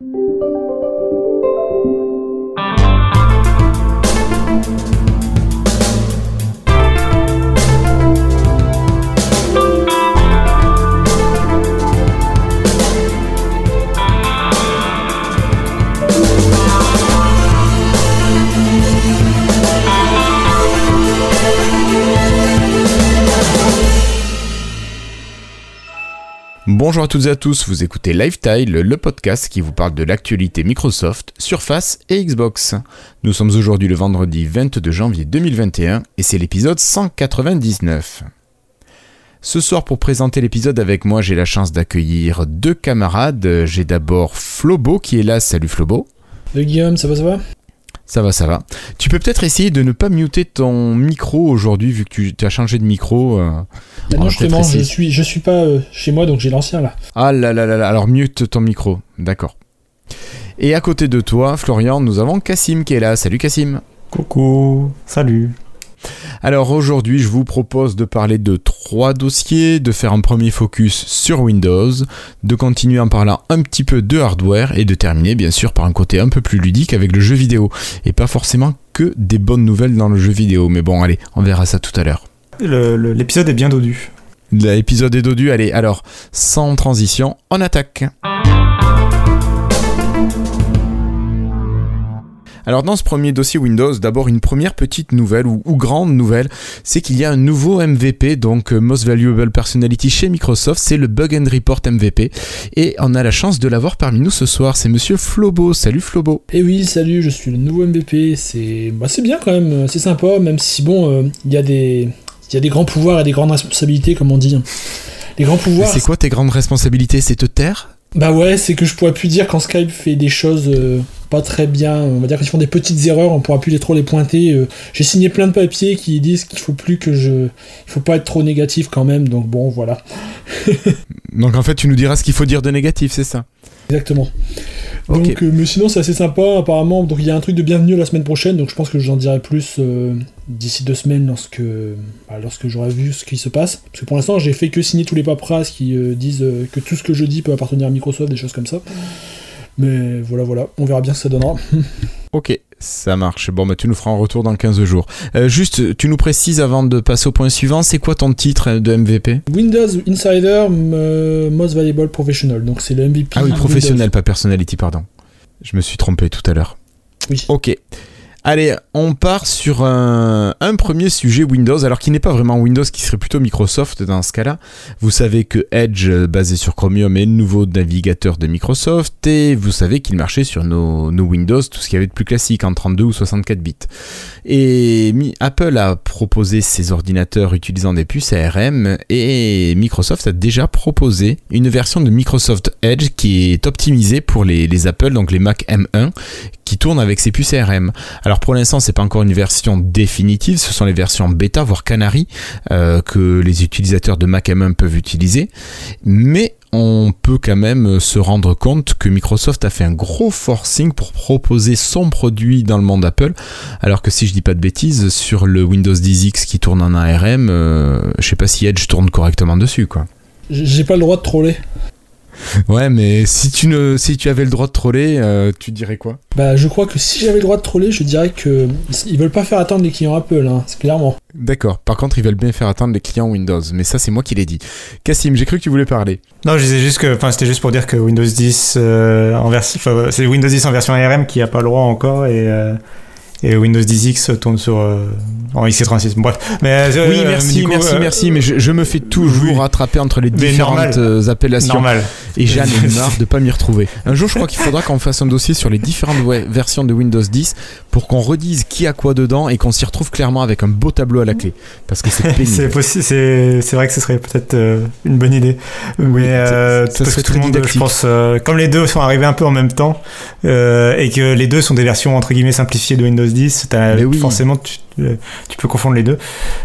you Bonjour à toutes et à tous, vous écoutez Lifetile, le podcast qui vous parle de l'actualité Microsoft, Surface et Xbox. Nous sommes aujourd'hui le vendredi 22 janvier 2021 et c'est l'épisode 199. Ce soir, pour présenter l'épisode avec moi, j'ai la chance d'accueillir deux camarades. J'ai d'abord Flobo qui est là. Salut Flobo. Salut Guillaume, ça va, ça va? Ça va, ça va. Tu peux peut-être essayer de ne pas muter ton micro aujourd'hui, vu que tu as changé de micro. Euh, bah non, justement, je suis, je suis pas euh, chez moi, donc j'ai l'ancien là. Ah là là là là, alors mute ton micro, d'accord. Et à côté de toi, Florian, nous avons Cassim qui est là. Salut Cassim. Coucou, salut. Alors aujourd'hui, je vous propose de parler de trois dossiers, de faire un premier focus sur Windows, de continuer en parlant un petit peu de hardware et de terminer bien sûr par un côté un peu plus ludique avec le jeu vidéo. Et pas forcément que des bonnes nouvelles dans le jeu vidéo. Mais bon, allez, on verra ça tout à l'heure. L'épisode est bien dodu. L'épisode est dodu, allez, alors, sans transition, on attaque. Alors dans ce premier dossier Windows, d'abord une première petite nouvelle ou, grande nouvelle, c'est qu'il y a un nouveau MVP, donc euh, Most Valuable Personality chez Microsoft, c'est le Bug and Report MVP. Et on a la chance de l'avoir parmi nous ce soir, c'est monsieur Flobo. Salut Flobo. Eh oui, salut, je suis le nouveau MVP, c'est bah, bien quand même, c'est sympa, même si bon, euh, il y a des... Il y a des grands pouvoirs et des grandes responsabilités, comme on dit. Les grands pouvoirs. C'est quoi tes grandes responsabilités? C'est te taire? Bah ouais, c'est que je pourrais plus dire quand Skype fait des choses euh, pas très bien. On va dire qu'ils font des petites erreurs, on pourra plus les trop les pointer. Euh. J'ai signé plein de papiers qui disent qu'il faut plus que je, il faut pas être trop négatif quand même. Donc bon, voilà. donc en fait, tu nous diras ce qu'il faut dire de négatif, c'est ça? Exactement. Donc, euh, mais sinon, c'est assez sympa, apparemment. Donc, il y a un truc de bienvenue la semaine prochaine, donc je pense que j'en dirai plus euh, d'ici deux semaines lorsque, bah, lorsque j'aurai vu ce qui se passe. Parce que pour l'instant, j'ai fait que signer tous les paperasses qui disent que tout ce que je dis peut appartenir à Microsoft, des choses comme ça. Mais voilà, voilà, on verra bien ce que ça donnera. ok, ça marche. Bon, bah, tu nous feras un retour dans 15 jours. Euh, juste, tu nous précises avant de passer au point suivant, c'est quoi ton titre de MVP Windows Insider euh, Most Valuable Professional. Donc c'est le MVP. Ah oui, professionnel, pas personality, pardon. Je me suis trompé tout à l'heure. Oui. Ok. Allez, on part sur un, premier sujet Windows, alors qui n'est pas vraiment Windows, qui serait plutôt Microsoft dans ce cas-là. Vous savez que Edge, basé sur Chromium, est le nouveau navigateur de Microsoft, et vous savez qu'il marchait sur nos, Windows, tout ce qu'il y avait de plus classique, en 32 ou 64 bits. Et Apple a proposé ses ordinateurs utilisant des puces ARM, et Microsoft a déjà proposé une version de Microsoft Edge qui est optimisée pour les, les Apple, donc les Mac M1, qui tourne avec ses puces ARM. Alors pour l'instant, c'est pas encore une version définitive, ce sont les versions bêta voire Canary euh, que les utilisateurs de Mac M1 peuvent utiliser, mais on peut quand même se rendre compte que Microsoft a fait un gros forcing pour proposer son produit dans le monde Apple, alors que si je dis pas de bêtises, sur le Windows 10X qui tourne en ARM, euh, je sais pas si Edge tourne correctement dessus quoi. J'ai pas le droit de troller. Ouais, mais si tu, ne, si tu avais le droit de troller, euh, tu dirais quoi? Bah, je crois que si j'avais le droit de troller, je dirais que ils veulent pas faire attendre les clients Apple, hein, c'est clairement. D'accord. Par contre, ils veulent bien faire attendre les clients Windows, mais ça, c'est moi qui l'ai dit. Cassim, j'ai cru que tu voulais parler. Non, je disais juste que, enfin, c'était juste pour dire que Windows 10 euh, en version, c'est Windows 10 en version ARM qui a pas le droit encore et. Euh, et Windows 10X tourne sur euh, en XC36. Bref. Mais, euh, oui, merci, merci, euh, merci. Mais je, me fais toujours rattraper entre les différentes appellations. Normal. Et j'en ai marre de pas m'y retrouver. Un jour, je crois qu'il faudra qu'on fasse un dossier sur les différentes versions de Windows 10 pour qu'on redise qui a quoi dedans et qu'on s'y retrouve clairement avec un beau tableau à la clé. Parce que c'est pénible. c'est vrai que ce serait peut-être une bonne idée. Mais ça serait tout le monde, je pense, comme les deux sont arrivés un peu en même temps et que les deux sont des versions entre guillemets simplifiées de Windows 10, forcément tu, peux confondre les deux.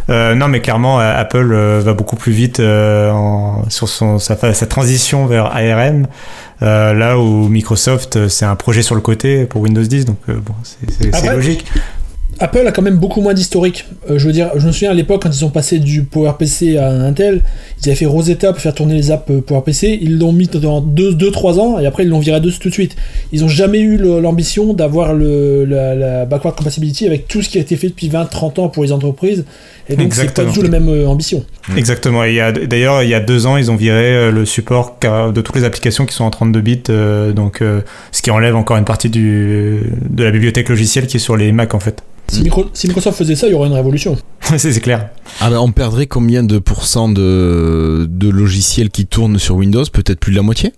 Euh, non, mais clairement, euh, Apple euh, va beaucoup plus vite sur son, sa, transition vers ARM, là où Microsoft, c'est un projet sur le côté pour Windows 10, donc bon, c'est logique. Apple a quand même beaucoup moins d'historique. Euh, je me souviens à l'époque quand ils sont passés du PowerPC à Intel, ils avaient fait Rosetta pour faire tourner les apps euh, PowerPC, ils l'ont mis dans 2-3 ans et après ils l'ont viré de tout de suite. Ils n'ont jamais eu l'ambition d'avoir la, la, backward compatibility avec tout ce qui a été fait depuis 20-30 ans pour les entreprises. Et donc c'est pas du tout la même euh, ambition. Mm. Exactement. Et d'ailleurs, il y a deux ans, ils ont viré le support de toutes les applications qui sont en 32 bits, donc ce qui enlève encore une partie du, de la bibliothèque logicielle qui est sur les Mac en fait. Si, Microsoft faisait ça, il y aurait une révolution. c'est clair. Ah ben, on perdrait combien de pourcents de, de logiciels qui tournent sur Windows? Peut-être plus de la moitié?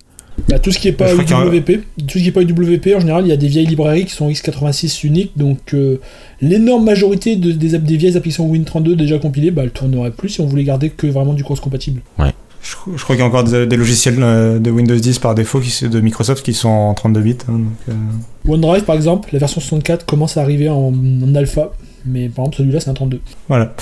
Bah, tout ce qui n'est pas UWP, tout ce qui est pas UWP, en général, il y a des vieilles librairies qui sont x86 uniques, donc euh, l'énorme majorité de, des, des, vieilles applications Win32 déjà compilées, bah, elles tourneraient plus si on voulait garder que vraiment du cross compatible. Ouais. Je, crois qu'il y a encore des, logiciels euh, de Windows 10 par défaut qui, de Microsoft qui sont en 32 bits. Hein, euh. OneDrive, par exemple, la version 64 commence à arriver en, alpha, mais par exemple celui-là c'est un 32. Voilà.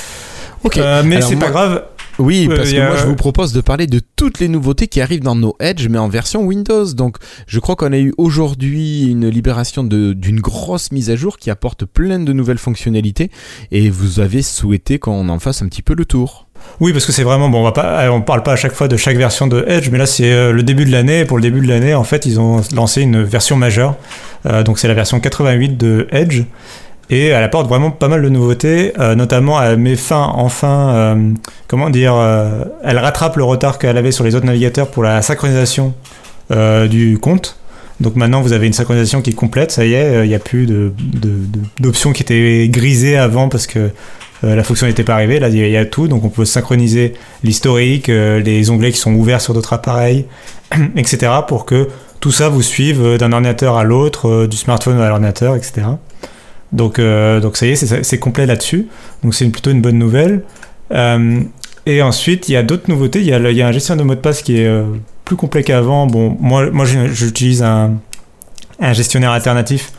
Ok. Euh, mais c'est pas grave. Oui, parce que moi je vous propose de parler de toutes les nouveautés qui arrivent dans nos Edge, mais en version Windows. Donc je crois qu'on a eu aujourd'hui une libération d'une grosse mise à jour qui apporte plein de nouvelles fonctionnalités, et vous avez souhaité qu'on en fasse un petit peu le tour. Oui, parce que c'est vraiment bon. On va pas, on parle pas à chaque fois de chaque version de Edge, mais là c'est euh, le début de l'année. Pour le début de l'année, en fait, ils ont lancé une version majeure. Euh, donc c'est la version 88 de Edge. Et elle apporte vraiment pas mal de nouveautés, euh, notamment elle met fin, enfin, comment dire, elle rattrape le retard qu'elle avait sur les autres navigateurs pour la synchronisation du compte. Donc maintenant vous avez une synchronisation qui est complète, ça y est, il n'y a plus d'options qui étaient grisées avant parce que euh, la fonction n'était pas arrivée. Là, il y, a tout, donc on peut synchroniser l'historique, euh, les onglets qui sont ouverts sur d'autres appareils, etc. pour que tout ça vous suive euh, d'un ordinateur à l'autre, du smartphone à l'ordinateur, etc. Donc, donc ça y est, c'est complet là-dessus. Donc c'est plutôt une bonne nouvelle. et ensuite, il y a d'autres nouveautés. Il y, a un gestionnaire de mot de passe qui est plus complet qu'avant. Bon, moi, moi j'utilise un, gestionnaire alternatif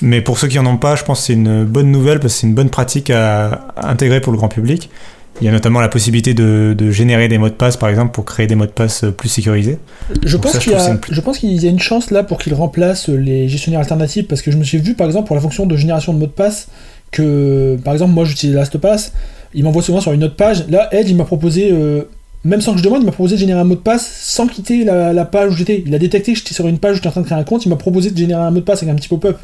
mais pour ceux qui en ont pas, je pense que c'est une bonne nouvelle parce que c'est une bonne pratique à, intégrer pour le grand public. Il y a notamment la possibilité de, générer des mots de passe, par exemple, pour créer des mots de passe plus sécurisés. Je, pense, qu'il y a, je pense qu'il y a une chance là pour qu'il remplace les gestionnaires alternatifs, parce que je me suis vu, par exemple, pour la fonction de génération de mots de passe, que, par exemple, moi j'utilise LastPass, il m'envoie souvent sur une autre page. Là, Edge, il m'a proposé, euh, même sans que je demande, il m'a proposé de générer un mot de passe sans quitter la, la page où j'étais. Il a détecté que j'étais sur une page où j'étais en train de créer un compte, il m'a proposé de générer un mot de passe avec un petit pop-up.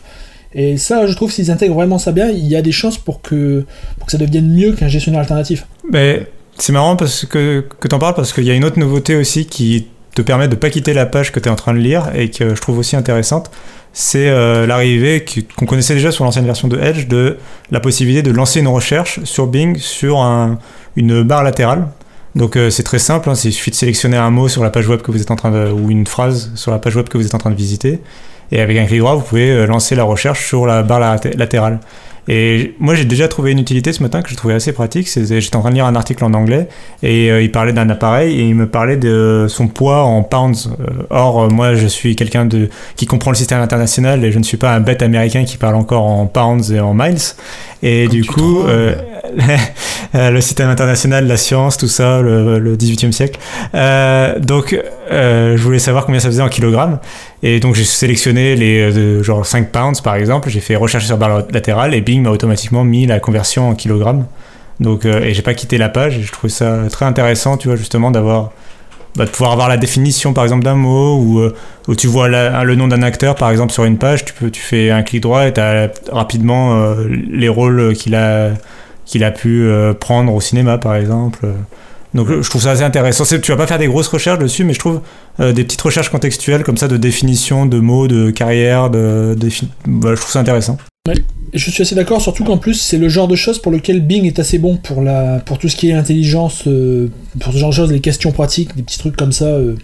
Et ça, je trouve, s'ils intègrent vraiment ça bien, il y a des chances pour que, ça devienne mieux qu'un gestionnaire alternatif. Mais c'est marrant parce que, que tu en parles parce qu'il y a une autre nouveauté aussi qui te permet de pas quitter la page que tu es en train de lire et que je trouve aussi intéressante. C'est euh, l'arrivée qu'on connaissait déjà sur l'ancienne version de Edge de la possibilité de lancer une recherche sur Bing sur un, une barre latérale. Donc euh, c'est très simple, hein, il suffit de sélectionner un mot sur la page web que vous êtes en train de, ou une phrase sur la page web que vous êtes en train de visiter et avec un clic droit, vous pouvez euh, lancer la recherche sur la barre latérale. Et moi, j'ai déjà trouvé une utilité ce matin que je trouvais assez pratique. J'étais en train de lire un article en anglais et euh, il parlait d'un appareil et il me parlait de son poids en pounds. Euh, or, moi, je suis quelqu'un de qui comprend le système international et je ne suis pas un bête américain qui parle encore en pounds et en miles. Et du coup, le système international, la science, tout ça, le, le 18e siècle. donc, je voulais savoir combien ça faisait en kilogrammes. Et donc j'ai sélectionné les euh, genre 5 pounds par exemple, j'ai fait recherche sur barre latérale et Bing m'a automatiquement mis la conversion en kilogrammes. Donc euh, et j'ai pas quitté la page et je trouvais ça très intéressant, tu vois justement d'avoir bah, de pouvoir avoir la définition par exemple d'un mot ou euh, où tu vois le nom d'un acteur par exemple sur une page, tu peux tu fais un clic droit et tu as rapidement les rôles qu'il a qu'il a pu prendre au cinéma par exemple. Donc je trouve ça assez intéressant. Tu vas pas faire des grosses recherches dessus, mais je trouve euh, des petites recherches contextuelles comme ça de définition de mots, de carrière, de, je trouve ça intéressant. Ouais. Je suis assez d'accord, surtout qu'en plus c'est le genre de choses pour lequel Bing est assez bon pour la pour tout ce qui est intelligence, euh, pour ce genre de choses, les questions pratiques, des petits trucs comme ça. Euh,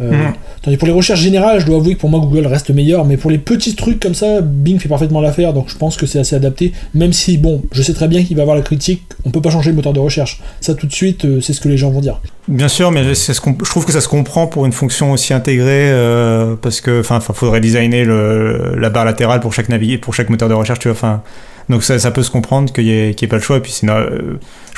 euh. Tandis pour les recherches générales, je dois avouer que pour moi Google reste meilleur, mais pour les petits trucs comme ça, Bing fait parfaitement l'affaire, donc je pense que c'est assez adapté. Même si, bon, je sais très bien qu'il va avoir la critique, on peut pas changer le moteur de recherche. Ça tout de suite, euh, c'est ce que les gens vont dire. Bien sûr, mais ce je trouve que ça se comprend pour une fonction aussi intégrée, euh, parce que, enfin, faudrait designer le, la barre latérale pour chaque pour chaque moteur de recherche, tu vois, enfin. Donc ça, ça, peut se comprendre qu'il n'y ait, pas le choix. Et puis sinon,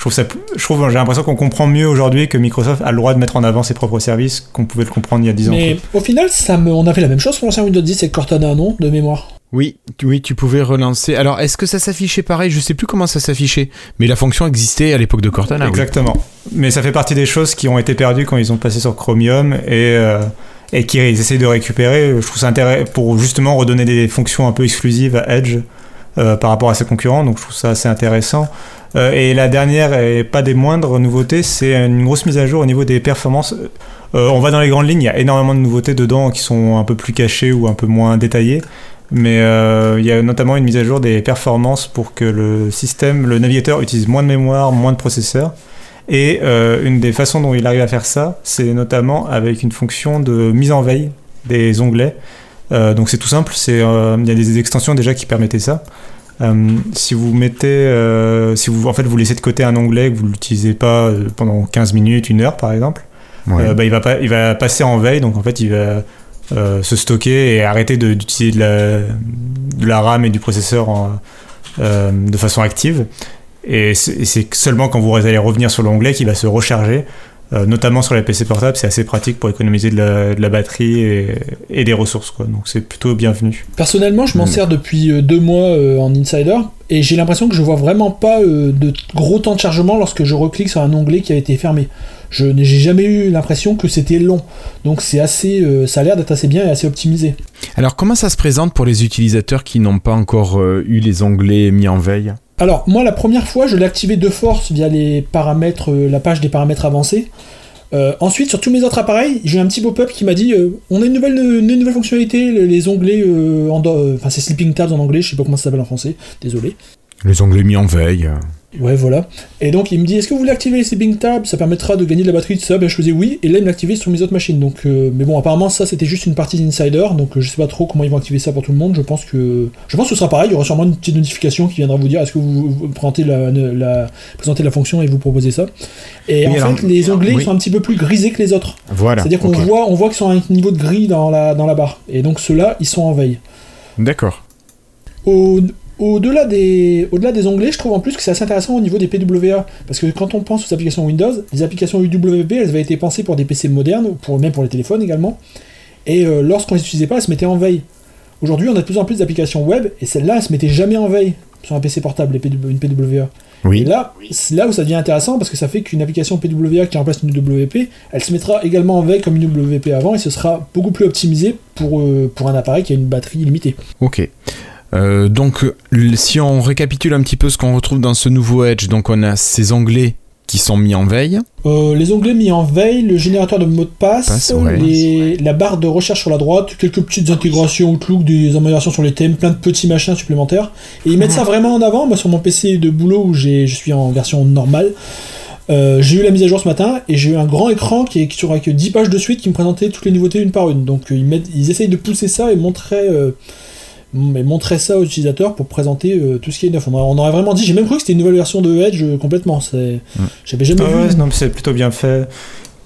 trouve ça, je trouve, j'ai l'impression qu'on comprend mieux aujourd'hui que Microsoft a le droit de mettre en avant ses propres services qu'on pouvait le comprendre il y a 10 ans. Mais au final, ça me, on a fait la même chose pour l'ancien Windows 10 avec Cortana, non, de mémoire? Oui, oui, tu pouvais relancer. Alors, est-ce que ça s'affichait pareil? Je sais plus comment ça s'affichait, mais la fonction existait à l'époque de Cortana. Exactement. Mais ça fait partie des choses qui ont été perdues quand ils ont passé sur Chromium et, euh, et qu'ils essayent de récupérer. Je trouve ça intéressant pour justement redonner des fonctions un peu exclusives à Edge euh, par rapport à ses concurrents. Donc, je trouve ça assez intéressant. Euh, et la dernière, et pas des moindres nouveautés, c'est une grosse mise à jour au niveau des performances. on va dans les grandes lignes, il y a énormément de nouveautés dedans qui sont un peu plus cachées ou un peu moins détaillées. Mais euh, il y a notamment une mise à jour des performances pour que le système, le navigateur utilise moins de mémoire, moins de processeurs. Et euh, une des façons dont il arrive à faire ça, c'est notamment avec une fonction de mise en veille des onglets. Euh, donc c'est tout simple, il y a des extensions déjà qui permettaient ça. si vous mettez, si vous en fait vous laissez de côté un onglet que vous l'utilisez pas pendant 15 minutes, une heure par exemple, bah, il, va pas, il va passer en veille, donc en fait il va euh, se stocker et arrêter d'utiliser de, de, la, RAM et du processeur euh, de façon active. Et c'est seulement quand vous allez revenir sur l'onglet qu'il va se recharger. Euh, notamment sur les PC portables, c'est assez pratique pour économiser de la, batterie et, des ressources. Quoi. Donc c'est plutôt bienvenu. Personnellement, je m'en mm. sers depuis deux mois en Insider et j'ai l'impression que je vois vraiment pas de gros temps de chargement lorsque je reclique sur un onglet qui a été fermé je n'ai jamais eu l'impression que c'était long. Donc c'est assez, euh, ça a l'air d'être assez bien et assez optimisé. Alors comment ça se présente pour les utilisateurs qui n'ont pas encore euh, eu les onglets mis en veille? Alors moi la première fois je l'ai activé de force via les paramètres, euh, la page des paramètres avancés. ensuite, sur tous mes autres appareils, j'ai eu un petit pop-up qui m'a dit on a une nouvelle, une nouvelle fonctionnalité, les, onglets, enfin c'est Sleeping Tabs en anglais, je sais pas comment ça s'appelle en français, désolé. Les onglets mis en veille. Ouais, voilà. Et donc il me dit Est-ce que vous voulez activer les Sleeping Tabs? Ça permettra de gagner de la batterie, de ça. Ben, je faisais oui, et là il m'a activé sur mes autres machines. Donc, euh, mais bon, apparemment, ça c'était juste une partie d'insider, donc euh, je sais pas trop comment ils vont activer ça pour tout le monde. Je pense que je pense que ce sera pareil. Il y aura sûrement une petite notification qui viendra vous dire Est-ce que vous, présentez, la, la, présentez la fonction et vous proposez ça Et en fait, les onglets sont un petit peu plus grisés que les autres. Voilà. C'est-à-dire qu'on voit, on voit qu'ils sont à un niveau de gris dans la, dans la barre. Et donc ceux-là, ils sont en veille. D'accord. Au, au-delà des, au-delà des onglets, je trouve en plus que c'est assez intéressant au niveau des PWA. Parce que quand on pense aux applications Windows, les applications UWP, elles avaient été pensées pour des PC modernes, pour, même pour les téléphones également. Et euh, lorsqu'on les utilisait pas, elles se mettaient en veille. Aujourd'hui, on a de plus en plus d'applications web, et celles-là, elles se mettaient jamais en veille sur un PC portable, une PWA. Oui. Et là, c'est là où ça devient intéressant parce que ça fait qu'une application PWA qui remplace une UWP, elle se mettra également en veille comme une UWP avant et ce sera beaucoup plus optimisé pour, euh, pour un appareil qui a une batterie limitée. Ok. Euh, donc, si on récapitule un petit peu ce qu'on retrouve dans ce nouveau Edge, donc on a ces onglets qui sont mis en veille. Euh, les onglets mis en veille, le générateur de mots de passe, la barre de recherche sur la droite, quelques petites intégrations Outlook, des améliorations sur les thèmes, plein de petits machins supplémentaires. Et ils mettent mhm. ça vraiment en avant. Moi, sur mon PC de boulot où je suis en version normale, euh, j'ai eu la mise à jour ce matin et j'ai eu un grand écran qui est sur avec 10 pages de suite qui me présentait toutes les nouveautés une par une. Donc ils, mettent, ils essayent de pousser ça et montrer mais montrer ça aux utilisateurs pour présenter euh, tout ce qui est neuf. On, aurait vraiment dit, j'ai même cru que c'était une nouvelle version de Edge euh, complètement. C'est, mm. j'avais jamais ah vu. non, mais c'est plutôt bien fait.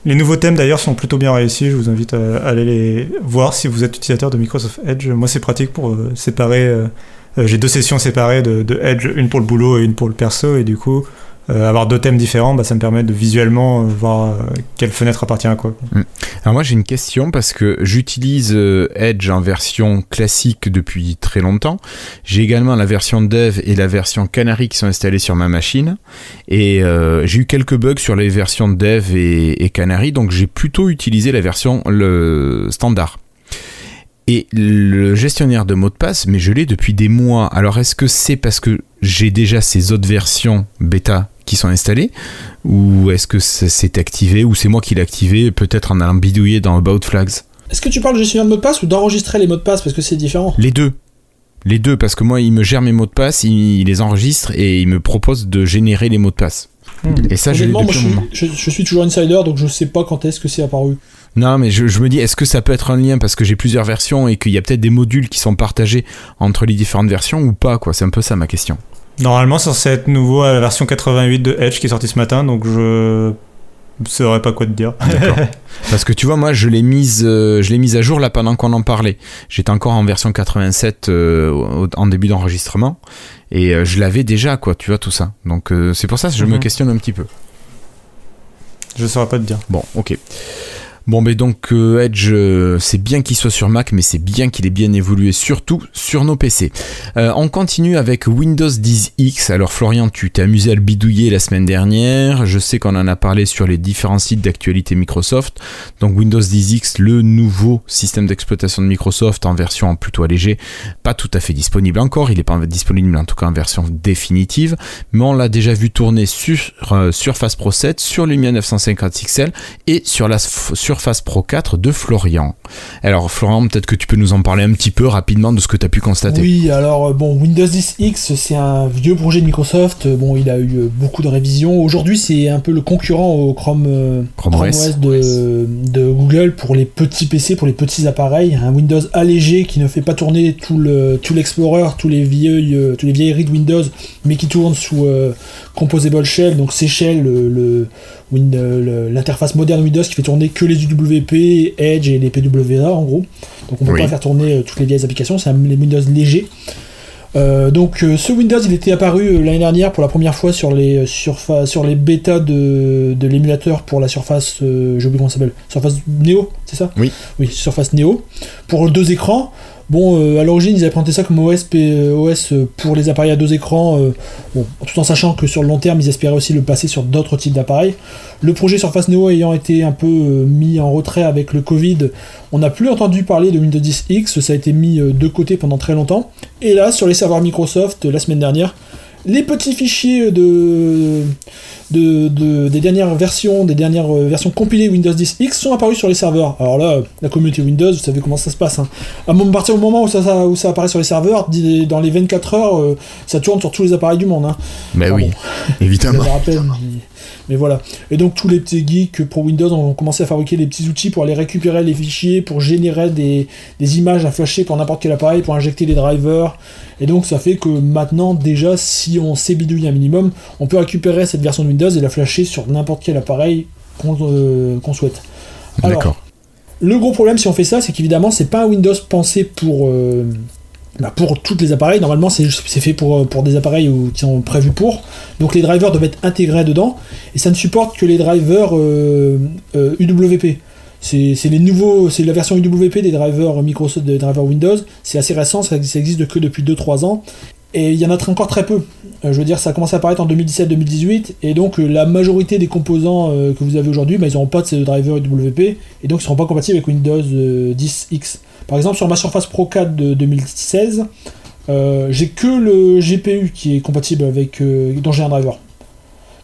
Les nouveaux thèmes d'ailleurs sont plutôt bien réussis. Je vous invite à, aller les voir si vous êtes utilisateur de Microsoft Edge. Moi, c'est pratique pour euh, séparer. j'ai deux sessions séparées de, de, Edge, une pour le boulot et une pour le perso, et du coup, euh, avoir deux thèmes différents, bah, ça me permet de visuellement euh, voir euh, quelle fenêtre appartient à quoi. Mm. Alors moi j'ai une question parce que j'utilise Edge en version classique depuis très longtemps. J'ai également la version Dev et la version Canary qui sont installées sur ma machine. Et j'ai eu quelques bugs sur les versions Dev et, Canary, donc j'ai plutôt utilisé la version le standard. Et le gestionnaire de mots de passe, mais je l'ai depuis des mois. Alors est-ce que c'est parce que j'ai déjà ces autres versions bêta qui sont installés Ou est-ce que c'est activé Ou c'est moi qui l'ai activé, peut-être en allant bidouiller dans About Flags Est-ce que tu parles de gestionnaire de mots de passe ou d'enregistrer les mots de passe Parce que c'est différent? Les deux. Les deux, parce que moi, il me gère mes mots de passe, il, les enregistre et il me propose de générer les mots de passe. Hmm. Et ça, je, je, je, suis toujours insider, donc je sais pas quand est-ce que c'est apparu. Non, mais je, me dis, est-ce que ça peut être un lien parce que j'ai plusieurs versions et qu'il y a peut-être des modules qui sont partagés entre les différentes versions ou pas, quoi C'est un peu ça ma question. Normalement, ça c'est être nouveau à la version 88 de Edge qui est sortie ce matin, donc je ne saurais pas quoi te dire. Parce que tu vois, moi, je l'ai mise, euh, je l'ai mise à jour là pendant qu'on en parlait. J'étais encore en version 87 euh, en début d'enregistrement et euh, je l'avais déjà, quoi. Tu vois tout ça. Donc c'est pour ça que je me mhm. questionne un petit peu. Je saurais pas te dire. Bon, ok. Bon, mais donc euh, Edge, euh, c'est bien qu'il soit sur Mac, mais c'est bien qu'il ait bien évolué, surtout sur nos PC. Euh, on continue avec Windows 10 X. Alors Florian, tu t'es amusé à le bidouiller la semaine dernière. Je sais qu'on en a parlé sur les différents sites d'actualité Microsoft. Donc Windows 10 X, le nouveau système d'exploitation de Microsoft en version plutôt allégée, pas tout à fait disponible encore. Il n'est pas disponible en tout cas en version définitive, mais on l'a déjà vu tourner sur Surface Pro 7, sur Lumia 950 XL et sur la sur Surface Pro 4 de Florian. Alors Florian, peut-être que tu peux nous en parler un petit peu rapidement de ce que tu as pu constater. Oui, alors euh, bon, Windows 10 X, c'est un vieux projet de Microsoft. Bon, il a eu euh, beaucoup de révisions. Aujourd'hui, c'est un peu le concurrent au Chrome, euh, OS, de, Google pour les petits PC, pour les petits appareils. Un Windows allégé qui ne fait pas tourner tout le tout l'Explorer, tous les vieux, tous les vieilleries de Windows, mais qui tourne sous Composable Shell, donc c'est Shell, le l'interface moderne Windows qui fait tourner que les UWP, Edge et les PWA en gros. Donc on ne peut pas faire tourner euh, toutes les vieilles applications, c'est un Windows léger. Euh, donc euh, ce Windows il était apparu l'année dernière pour la première fois sur les sur les bêtas de, de l'émulateur pour la Surface j'ai oublié comment ça s'appelle Surface Neo c'est ça? Oui. Oui Surface Neo pour deux écrans Bon, euh, à l'origine, ils avaient présenté ça comme OS, OS euh, pour les appareils à deux écrans, euh, tout en sachant que sur le long terme, ils espéraient aussi le passer sur d'autres types d'appareils. Le projet Surface Neo ayant été un peu mis en retrait avec le Covid, on n'a plus entendu parler de Windows 10 X, ça a été mis de côté pendant très longtemps. Et là, sur les serveurs Microsoft, la semaine dernière, les petits fichiers de, des dernières versions, des dernières euh, versions compilées Windows 10 X sont apparus sur les serveurs. Alors là, la communauté Windows, vous savez comment ça se passe. Hein. À partir du moment où ça, où ça apparaît sur les serveurs, dans les 24 heures, euh, ça tourne sur tous les appareils du monde. Hein. Mais oui, évidemment. Mais voilà. Et donc tous les petits geeks pour Windows ont commencé à fabriquer des petits outils pour aller récupérer les fichiers, pour générer des, images à flasher pour n'importe quel appareil, pour injecter les drivers. Et donc ça fait que maintenant déjà si on sait bidouiller un minimum, on peut récupérer cette version de Windows et la flasher sur n'importe quel appareil qu'on euh, souhaite. D'accord. Le gros problème si on fait ça, c'est qu'évidemment c'est pas un Windows pensé pour euh, bah, pour tous les appareils, normalement c'est fait pour, pour des appareils qui sont prévus pour. Donc les drivers doivent être intégrés dedans. Et ça ne supporte que les drivers UWP. Euh, euh, c'est les nouveaux, c'est la version UWP des drivers Microsoft, des drivers Windows. C'est assez récent, ça, existe que depuis 2-3 ans. Et il y en a encore très peu. Euh, je veux dire, ça a commencé à apparaître en 2017-2018, et donc la majorité des composants que vous avez aujourd'hui, bah, ils n'auront pas de ces drivers UWP, et donc ils ne seront pas compatibles avec Windows 10X. Par exemple, sur ma Surface Pro 4 de 2016, euh, j'ai que le GPU qui est compatible avec euh, dont j'ai un driver.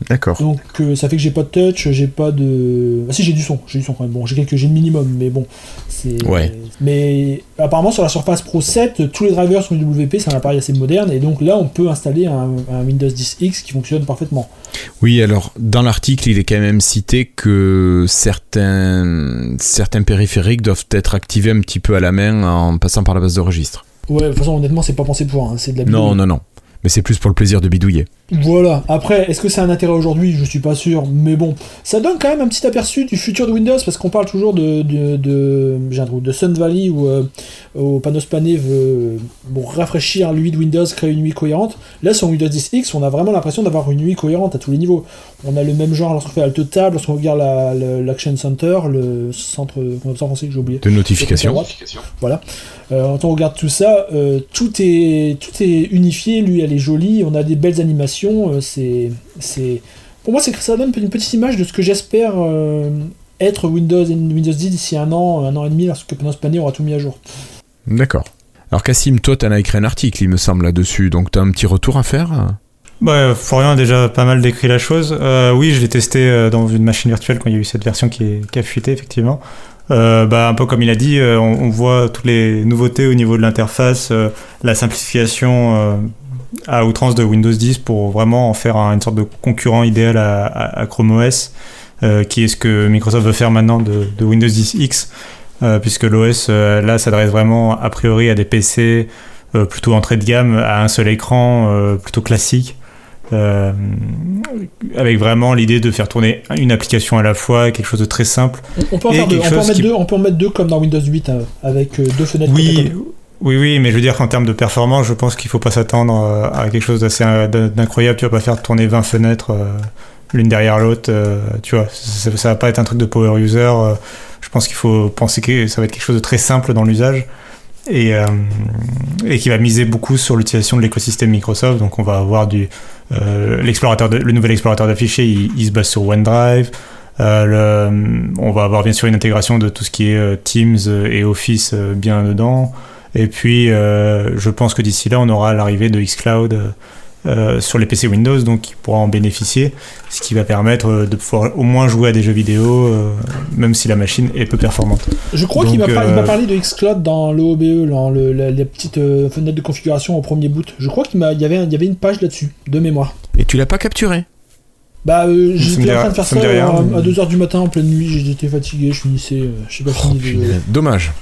D'accord. Donc euh, ça fait que j'ai pas de touch, j'ai pas de. Ah si j'ai du son, j'ai du son quand même. Bon, j'ai quelques, j'ai le minimum, mais bon, c'est. Ouais. Mais apparemment sur la Surface Pro 7, tous les drivers sont UWP, c'est un appareil assez moderne, et donc là on peut installer un, Windows 10 X qui fonctionne parfaitement. Oui, alors dans l'article, il est quand même cité que certains certains périphériques doivent être activés un petit peu à la main en passant par la base de registre. Ouais, de toute façon, honnêtement, c'est pas pensé pour, hein, c'est de la. Non, non, non mais c'est plus pour le plaisir de bidouiller. Voilà, après, est-ce que c'est un intérêt aujourd'hui? Je suis pas sûr, mais bon, ça donne quand même un petit aperçu du futur de Windows, parce qu'on parle toujours de, de, de, de Sun Valley où, euh, Panos Panay veut rafraîchir l'UI de Windows, créer une UI cohérente. Là, sur Windows 10 X, on a vraiment l'impression d'avoir une UI cohérente à tous les niveaux. On a le même genre lorsqu'on fait Alt Tab, lorsqu'on regarde l'Action Center, le centre, comment français que j'ai oublié De notification. Voilà. Euh, quand on regarde tout ça, euh, tout, est, tout est unifié, lui, elle est jolie, on a des belles animations euh, c'est, c'est, pour moi, c'est ça donne une petite image de ce que j'espère euh, être Windows, Windows 10 d'ici un an, un an et demi, lorsque Panos Panay aura tout mis à jour. D'accord. Alors Cassim, toi, tu as écrit un article, il me semble, là-dessus, donc tu as un petit retour à faire? Bah, Florian a déjà pas mal décrit la chose. Euh, oui, je l'ai testé dans une machine virtuelle quand il y a eu cette version qui, est, qui a fuité, effectivement. bah, un peu comme il a dit, on, voit toutes les nouveautés au niveau de l'interface, la simplification à outrance de Windows 10 pour vraiment en faire une sorte de concurrent idéal à, Chrome OS, euh, qui est ce que Microsoft veut faire maintenant de, Windows 10 X, euh, puisque l'OS euh, là s'adresse vraiment a priori à des PC plutôt entrée de gamme, à un seul écran, plutôt classique. avec vraiment l'idée de faire tourner une application à la fois, quelque chose de très simple. On, peut, en faire deux, on, peut en mettre deux, on peut en mettre deux comme dans Windows 8 avec deux fenêtres. Oui, oui, oui, mais je veux dire qu'en termes de performance, je pense qu'il faut pas s'attendre euh, à quelque chose d'assez euh, d'incroyable. Tu vas pas faire tourner 20 fenêtres euh, l'une derrière l'autre. tu vois, ça, va pas être un truc de power user. Je pense qu'il faut penser que ça va être quelque chose de très simple dans l'usage et, et qui va miser beaucoup sur l'utilisation de l'écosystème Microsoft. Donc on va avoir du l'explorateur, le nouvel explorateur de il, se base sur OneDrive. On va avoir bien sûr une intégration de tout ce qui est Teams et Office bien dedans. Et puis, je pense que d'ici là, on aura l'arrivée de xCloud euh, sur les PC Windows, donc il pourra en bénéficier, ce qui va permettre euh, de pouvoir au moins jouer à des jeux vidéo, euh, même si la machine est peu performante. Je crois qu'il m'a parlé de Xcloud dans l'OBE, dans le, la, les petites fenêtres de configuration au premier boot. Je crois qu'il y, avait, y avait une page là-dessus, de mémoire. Et tu l'as pas capturé? Bah, j'étais en train de faire ça à 2h du matin en pleine nuit, j'étais fatigué, je finissais, je sais pas oh, fini. Dommage.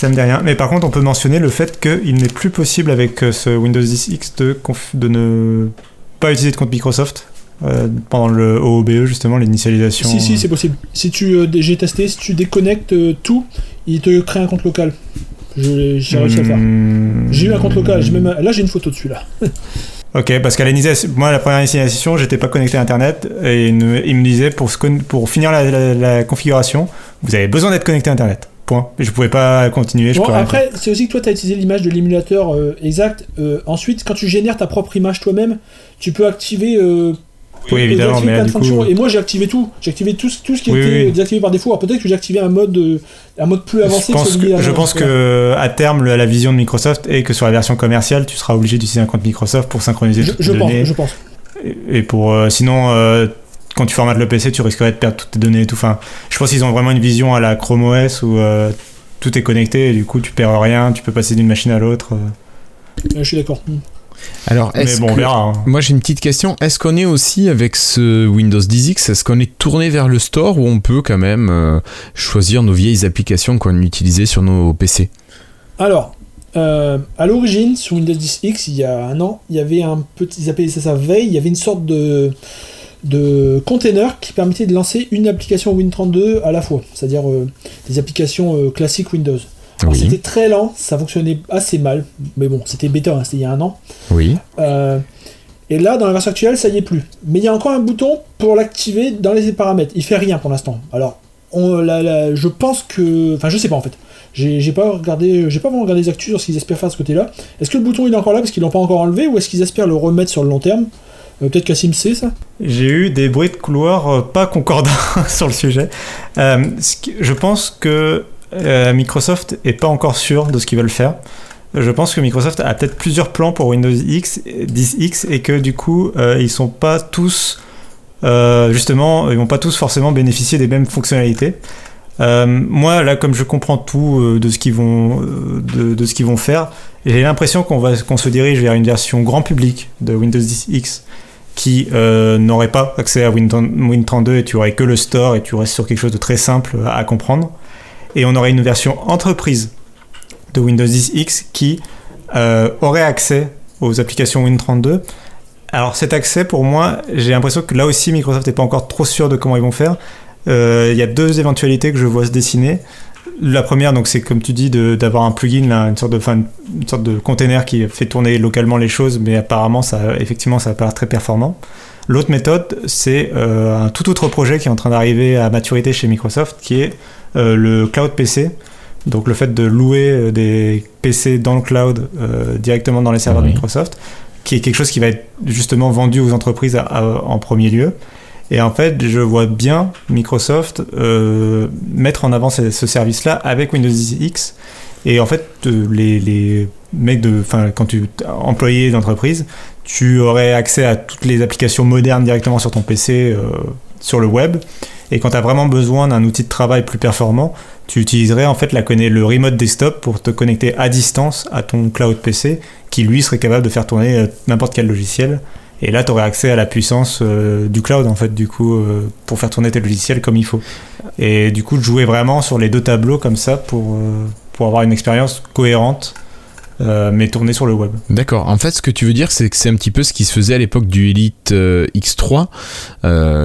Ça me dit rien. Mais par contre, on peut mentionner le fait qu'il n'est plus possible avec euh, ce Windows 10 X de, de ne pas utiliser de compte Microsoft. Euh, pendant le OOBE justement l'initialisation si si c'est possible si tu euh, j'ai testé si tu déconnectes tout il te crée un compte local j'ai réussi à le faire hmm. j'ai eu un compte local même, là j'ai une photo dessus là Ok, parce qu'à l'initiation, moi la première initialisation, j'étais pas connecté à Internet et il me disait pour, pour finir la, la configuration, vous avez besoin d'être connecté à Internet. Je pouvais pas continuer. bon, après, c'est aussi que toi, tu as utilisé l'image de l'émulateur euh, exact. Euh, ensuite, quand tu génères ta propre image toi-même, tu peux activer. Euh, oui, évidemment, mais du coup... Et moi, j'ai activé tout. J'ai activé tout, tout ce qui était désactivé par défaut. Alors peut-être que j'ai activé un mode, un mode plus avancé. Je pense que, je pense que à terme, la vision de Microsoft est que sur la version commerciale, tu seras obligé d'utiliser un compte Microsoft pour synchroniser je, je Pense, je pense. Et, pour sinon quand tu formates le PC, tu risquerais de perdre toutes tes données et tout. Enfin, je pense qu'ils ont vraiment une vision à la Chrome OS où euh, tout est connecté et du coup tu perds rien, tu peux passer d'une machine à l'autre. je suis d'accord. Alors, est-ce bon, hein. moi j'ai une petite question. Est-ce qu'on est aussi avec ce Windows 10X, est-ce qu'on est tourné vers le store ou on peut quand même euh, choisir nos vieilles applications qu'on utilisait sur nos PC Alors, euh, à l'origine, sur Windows 10X, il y a un an, il y avait un petit, ils appelaient ça ça veille, il y avait une sorte de de container qui permettait de lancer une application Win32 à la fois, c'est-à-dire euh, des applications euh, classiques Windows. C'était très lent, ça fonctionnait assez mal, mais bon, c'était bêta, hein, c'était il y a un an. Oui. Euh, et là, dans la version actuelle, ça y est plus. Mais il y a encore un bouton pour l'activer dans les paramètres. Il fait rien pour l'instant. Alors, on, je pense que, enfin, je sais pas en fait. J'ai pas regardé, j'ai pas vraiment regardé les actus sur ce qu'ils espèrent faire de ce côté-là. Est-ce que le bouton il est encore là parce qu'ils l'ont pas encore enlevé ou est-ce qu'ils espèrent le remettre sur le long terme? Peut-être qu'Assim sait ça? J'ai eu des bruits de couloir euh, pas concordants sur le sujet. Euh, je pense que Microsoft est pas encore sûr de ce qu'ils veulent faire. Je pense que Microsoft a peut-être plusieurs plans pour Windows X, 10X et que du coup ils sont pas tous justement ils vont pas tous forcément bénéficier des mêmes fonctionnalités. moi là comme je comprends tout de ce qu'ils vont de, ce qu'ils vont faire, j'ai l'impression qu'on va qu'on se dirige vers une version grand public de Windows 10X qui euh, n'aurait pas accès à Win32 et tu aurais que le store et tu restes sur quelque chose de très simple à comprendre. Et on aurait une version entreprise de Windows 10X qui euh, aurait accès aux applications Win32. Alors cet accès, pour moi, j'ai l'impression que là aussi Microsoft n'est pas encore trop sûr de comment ils vont faire. Euh, il y a deux éventualités que je vois se dessiner. La première, donc, c'est comme tu dis, d'avoir un plugin, une, sorte de, une sorte de container qui fait tourner localement les choses, mais apparemment, ça, effectivement, ça va pas très performant. L'autre méthode, c'est euh, un tout autre projet qui est en train d'arriver à maturité chez Microsoft, qui est euh, le cloud PC. Donc le fait de louer euh, des PC dans le cloud directement dans les serveurs de Microsoft, qui est quelque chose qui va être justement vendu aux entreprises en premier lieu. Et en fait, je vois bien Microsoft euh, mettre en avant ce, service-là avec Windows 10 X. Et en fait, les, les mecs de, enfin, quand tu es employé d'entreprise, tu aurais accès à toutes les applications modernes directement sur ton PC, euh, sur le web. Et quand tu as vraiment besoin d'un outil de travail plus performant, tu utiliserais en fait la, le remote desktop pour te connecter à distance à ton cloud PC, qui lui serait capable de faire tourner euh, n'importe quel logiciel et là, tu aurais accès à la puissance euh, du cloud, en fait, du coup, euh, pour faire tourner tes logiciels comme il faut. Et du coup, jouer vraiment sur les deux tableaux comme ça pour, euh, pour avoir une expérience cohérente. mais tournée sur le web. D'accord. En fait, ce que tu veux dire, c'est que c'est un petit peu ce qui se faisait à l'époque du Elite X3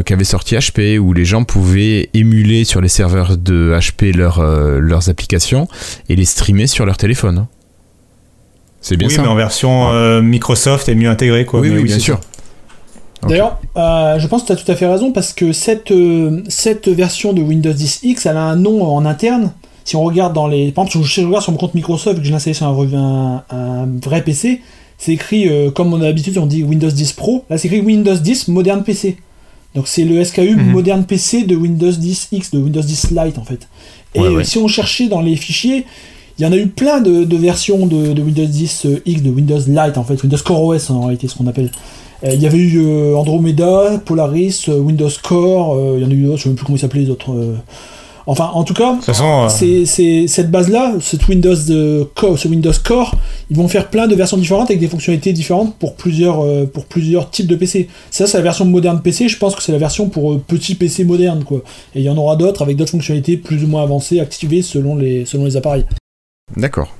qu'avait sorti HP, où les gens pouvaient émuler sur les serveurs de HP leurs applications et les streamer sur leur téléphone. C'est bien oui, mais en version euh, Microsoft et mieux intégré, quoi. Oui, bien, sûr. D'ailleurs, euh, je pense que tu as tout à fait raison parce que cette, euh, cette version de Windows 10 X, elle a un nom en interne. Si on regarde dans les. Par exemple, si je regarde sur mon compte Microsoft que j'ai installé sur un, un, vrai PC, c'est écrit, euh, comme on a l'habitude, on dit Windows 10 Pro. Là, c'est écrit Windows 10 Modern PC. Donc, c'est le SKU mhm. Modern PC de Windows 10 X, de Windows 10 Lite en fait. Et si on cherchait dans les fichiers, il y en a eu plein de, versions de, de, Windows 10 X, de Windows Lite en fait, Windows Core OS en réalité, ce qu'on appelle. Euh, il y avait eu euh, Andromeda, Polaris, euh, Windows Core, il y en a eu d'autres, je ne sais même plus comment ils s'appelaient les autres. Enfin, en tout cas, c'est cette base-là, cette Windows Core, ce Windows Core, ils vont faire plein de versions différentes avec des fonctionnalités différentes pour plusieurs, pour plusieurs types de PC. Ça, c'est la version moderne PC. Je pense que c'est la version pour petit PC moderne, quoi. Et il y en aura d'autres avec d'autres fonctionnalités plus ou moins avancées, activées selon les, selon les appareils. D'accord.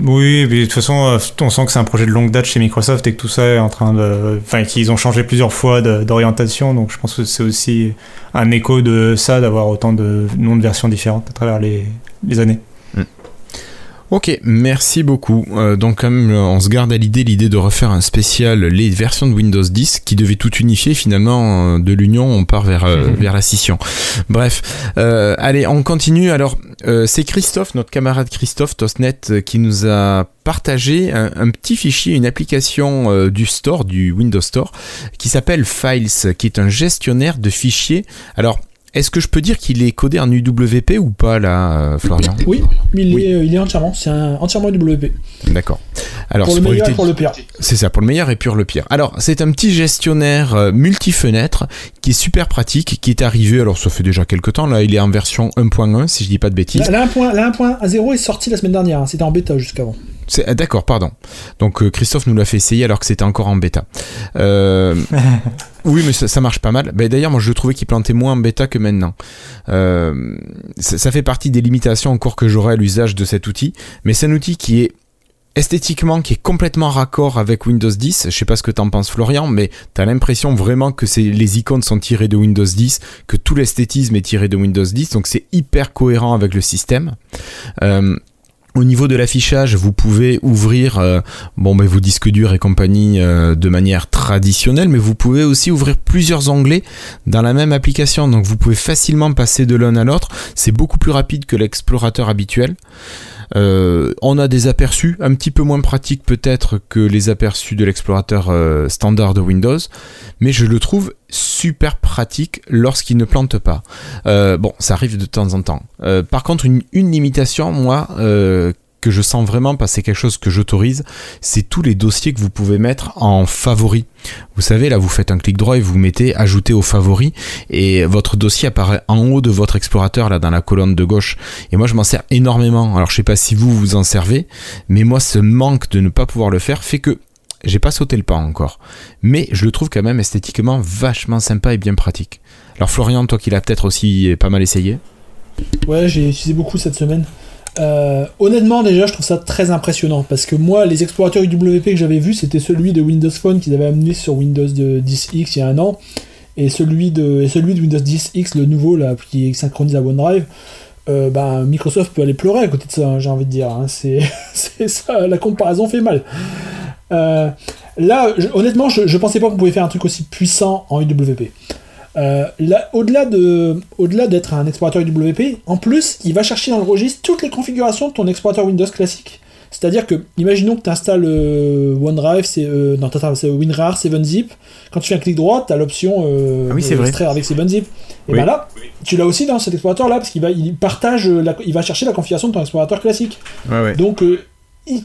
Oui, mais de toute façon, euh, on sent que c'est un projet de longue date chez Microsoft et que tout ça est en train de. Enfin, qu'ils ont changé plusieurs fois d'orientation, donc je pense que c'est aussi un écho de ça d'avoir autant de noms de versions différentes à travers les, les années. Ok, merci beaucoup. Euh, donc comme on se garde à l'idée l'idée de refaire un spécial les versions de Windows 10 qui devait tout unifier finalement euh, de l'union on part vers euh, vers la scission. Bref, allez on continue. Alors c'est Christophe, notre camarade Christophe Tosnet qui nous a partagé un, un petit fichier, une application du store, du Windows Store, qui s'appelle Files, qui est un gestionnaire de fichiers. Alors est-ce que je peux dire qu'il est codé en UWP ou pas là, euh, Florian oui, il, Est, euh, il est entièrement, c'est entièrement UWP. D'accord. Alors pour le meilleur et pour le pire. C'est ça, pour le meilleur et pour le pire. Alors c'est un petit gestionnaire euh, multi-fenêtre qui est super pratique, qui est arrivé, alors ça fait déjà quelques temps, là il est en version 1.1 si je dis pas de bêtises. La, 1.0 est sorti la semaine dernière, hein. c'était en bêta jusqu'avant. Ah, d'accord, pardon. Donc Christophe nous l'a fait essayer alors que c'était encore en bêta. Euh, Oui, mais ça, marche pas mal. Bah, D'ailleurs, moi, je trouvais qu'il plantait moins en bêta que maintenant. Euh, ça, fait partie des limitations encore que j'aurai à l'usage de cet outil. Mais c'est un outil qui est esthétiquement, qui est complètement raccord avec Windows 10. Je sais pas ce que t'en penses, Florian, mais t'as l'impression vraiment que les icônes sont tirées de Windows 10, que tout l'esthétisme est tiré de Windows 10. Donc, c'est hyper cohérent avec le système. Euh, au niveau de l'affichage, vous pouvez ouvrir euh, bon, ben, vos disques durs et compagnie euh, de manière traditionnelle, mais vous pouvez aussi ouvrir plusieurs onglets dans la même application. Donc vous pouvez facilement passer de l'un à l'autre. C'est beaucoup plus rapide que l'explorateur habituel. Euh, on a des aperçus un petit peu moins pratiques peut-être que les aperçus de l'explorateur euh, standard de Windows, mais je le trouve super pratique lorsqu'il ne plante pas. Euh, bon, ça arrive de temps en temps. par contre, une, une limitation, moi, que je sens vraiment passer quelque chose que j'autorise, c'est tous les dossiers que vous pouvez mettre en favori. Vous savez, là, vous faites un clic droit et vous mettez ajouter aux favoris et votre dossier apparaît en haut de votre explorateur, là, dans la colonne de gauche. Et moi, je m'en sers énormément. Alors, je sais pas si vous vous en servez, mais moi, ce manque de ne pas pouvoir le faire fait que j'ai pas sauté le pas encore. Mais je le trouve quand même esthétiquement vachement sympa et bien pratique. Alors, Florian, toi qui l'as peut-être aussi pas mal essayé. Ouais, j'ai utilisé beaucoup cette semaine. Euh, honnêtement, déjà, je trouve ça très impressionnant parce que moi, les explorateurs UWP que j'avais vus, c'était celui de Windows Phone qu'ils avaient amené sur Windows 10X il y a un an, et celui de, celui de Windows 10X, le nouveau, là, qui synchronise à OneDrive. Euh, ben, Microsoft peut aller pleurer à côté de ça, hein, j'ai envie de dire. Hein. C'est, ça, la comparaison fait mal. Euh, là, honnêtement, je, je pensais pas qu'on pouvait faire un truc aussi puissant en UWP. Euh, au-delà de, au-delà d'être un explorateur UWP, en plus, il va chercher dans le registre toutes les configurations de ton explorateur Windows classique. C'est-à-dire que, imaginons que tu installes euh, OneDrive, c'est, euh, non, c'est WinRAR 7-zip. Quand tu fais un clic droit, tu as l'option euh, ah oui, extraire avec 7-zip. Et bien là, tu l'as aussi dans cet explorateur-là, parce qu'il va, il partage, il va chercher la configuration de ton explorateur classique. Donc,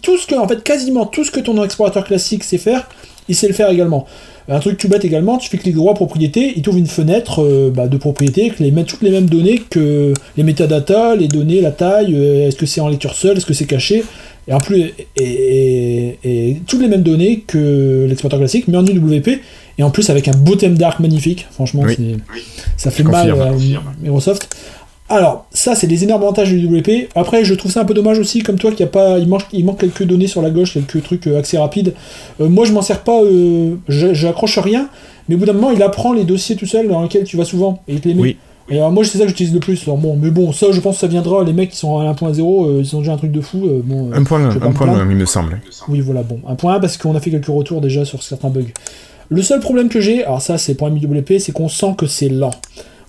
tout ce que, en fait, quasiment tout ce que ton explorateur classique sait faire, il sait le faire également. Un truc tout bête également, tu fais clic droit propriété, il t'ouvre une fenêtre euh, bah, de propriété qui met toutes les mêmes données que les métadatas, les données, la taille, euh, est-ce que c'est en lecture seule, est-ce que c'est caché, et en plus, et, toutes les mêmes données que l'explorateur classique, mais en UWP, et en plus avec un beau thème d'arc magnifique, franchement, ça fait mal à Microsoft. Alors, ça, c'est des énormes avantages du WP. Après, je trouve ça un peu dommage aussi, comme toi, qu'il y a pas, il manque, il manque quelques données sur la gauche, quelques trucs euh, accès rapide. Euh, moi, je m'en sers pas, euh, j'accroche rien, mais au bout d'un moment, il apprend les dossiers tout seul dans lesquels tu vas souvent, et il te les met. Et alors moi c'est ça que j'utilise le plus. Alors bon, mais bon, ça je pense que ça viendra. Les mecs qui sont à 1.0, ils ont déjà un truc de fou. bon, 1.1, il me semble. Oui, voilà, bon. 1.1 parce qu'on a fait quelques retours déjà sur certains bugs. Le seul problème que j'ai, alors ça c'est pour MWP, c'est qu'on sent que c'est lent.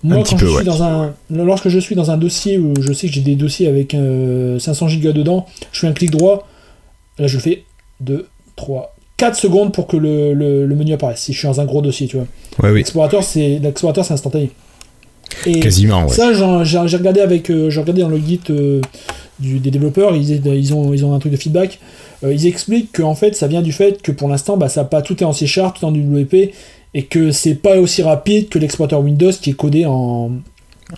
Moi, quand je suis dans un, lorsque je suis dans un dossier où je sais que j'ai des dossiers avec 500 euh, Go dedans, je fais un clic droit, là je fais 2, 3, 4 secondes pour que le, menu apparaisse, si je suis dans un gros dossier, tu vois. Ouais, oui. L'explorateur, c'est, c'est instantané. Et Quasiment, ouais. Ça, j'ai regardé avec, euh, regardé dans le guide euh, des développeurs, ils, ils, ont, ils ont un truc de feedback. ils expliquent qu'en fait, ça vient du fait que pour l'instant, bah, ça pas tout est en C Sharp, tout en WP, et que c'est pas aussi rapide que l'exploiteur Windows qui est codé en,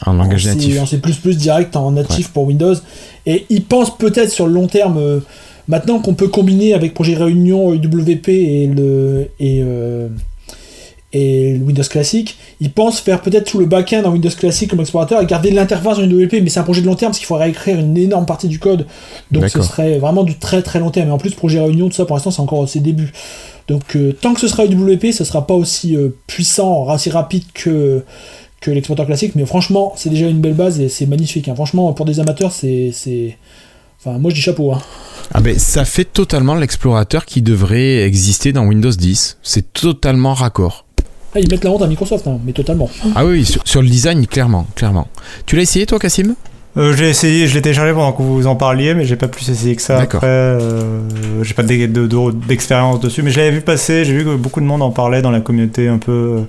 en langage natif. En C++ direct, en natif pour Windows. Et ils pensent peut-être sur le long terme, euh, maintenant qu'on peut combiner avec Projet Réunion, UWP et le, et, euh, et le Windows classique, ils pensent faire peut-être tout le back-end en Windows classique comme explorateur et garder l'interface en UWP, mais c'est un projet de long terme parce qu'il faudrait écrire une énorme partie du code. Donc ce serait vraiment du très très long terme. Et en plus, Projet Réunion, tout ça pour l'instant, c'est encore ses débuts. Donc euh, tant que ce sera UWP, ce sera pas aussi euh, puissant, aussi rapide que, que l'exploiteur classique, mais franchement, c'est déjà une belle base et c'est magnifique. Hein. Franchement, pour des amateurs, c'est. Enfin, moi je dis chapeau. Hein. Ah ben, ça fait totalement l'explorateur qui devrait exister dans Windows 10. C'est totalement raccord. Ah, ils mettent la honte à Microsoft, hein, mais totalement. Ah oui, sur, sur, le design, clairement, clairement. Tu l'as essayé toi, Cassim euh, j'ai essayé, je l'ai téléchargé pendant que vous en parliez, mais j'ai pas plus essayé que ça. Après, euh, j'ai pas d'expérience dessus, mais je l'avais vu passer. J'ai vu que beaucoup de monde en parlait dans la communauté, un peu euh,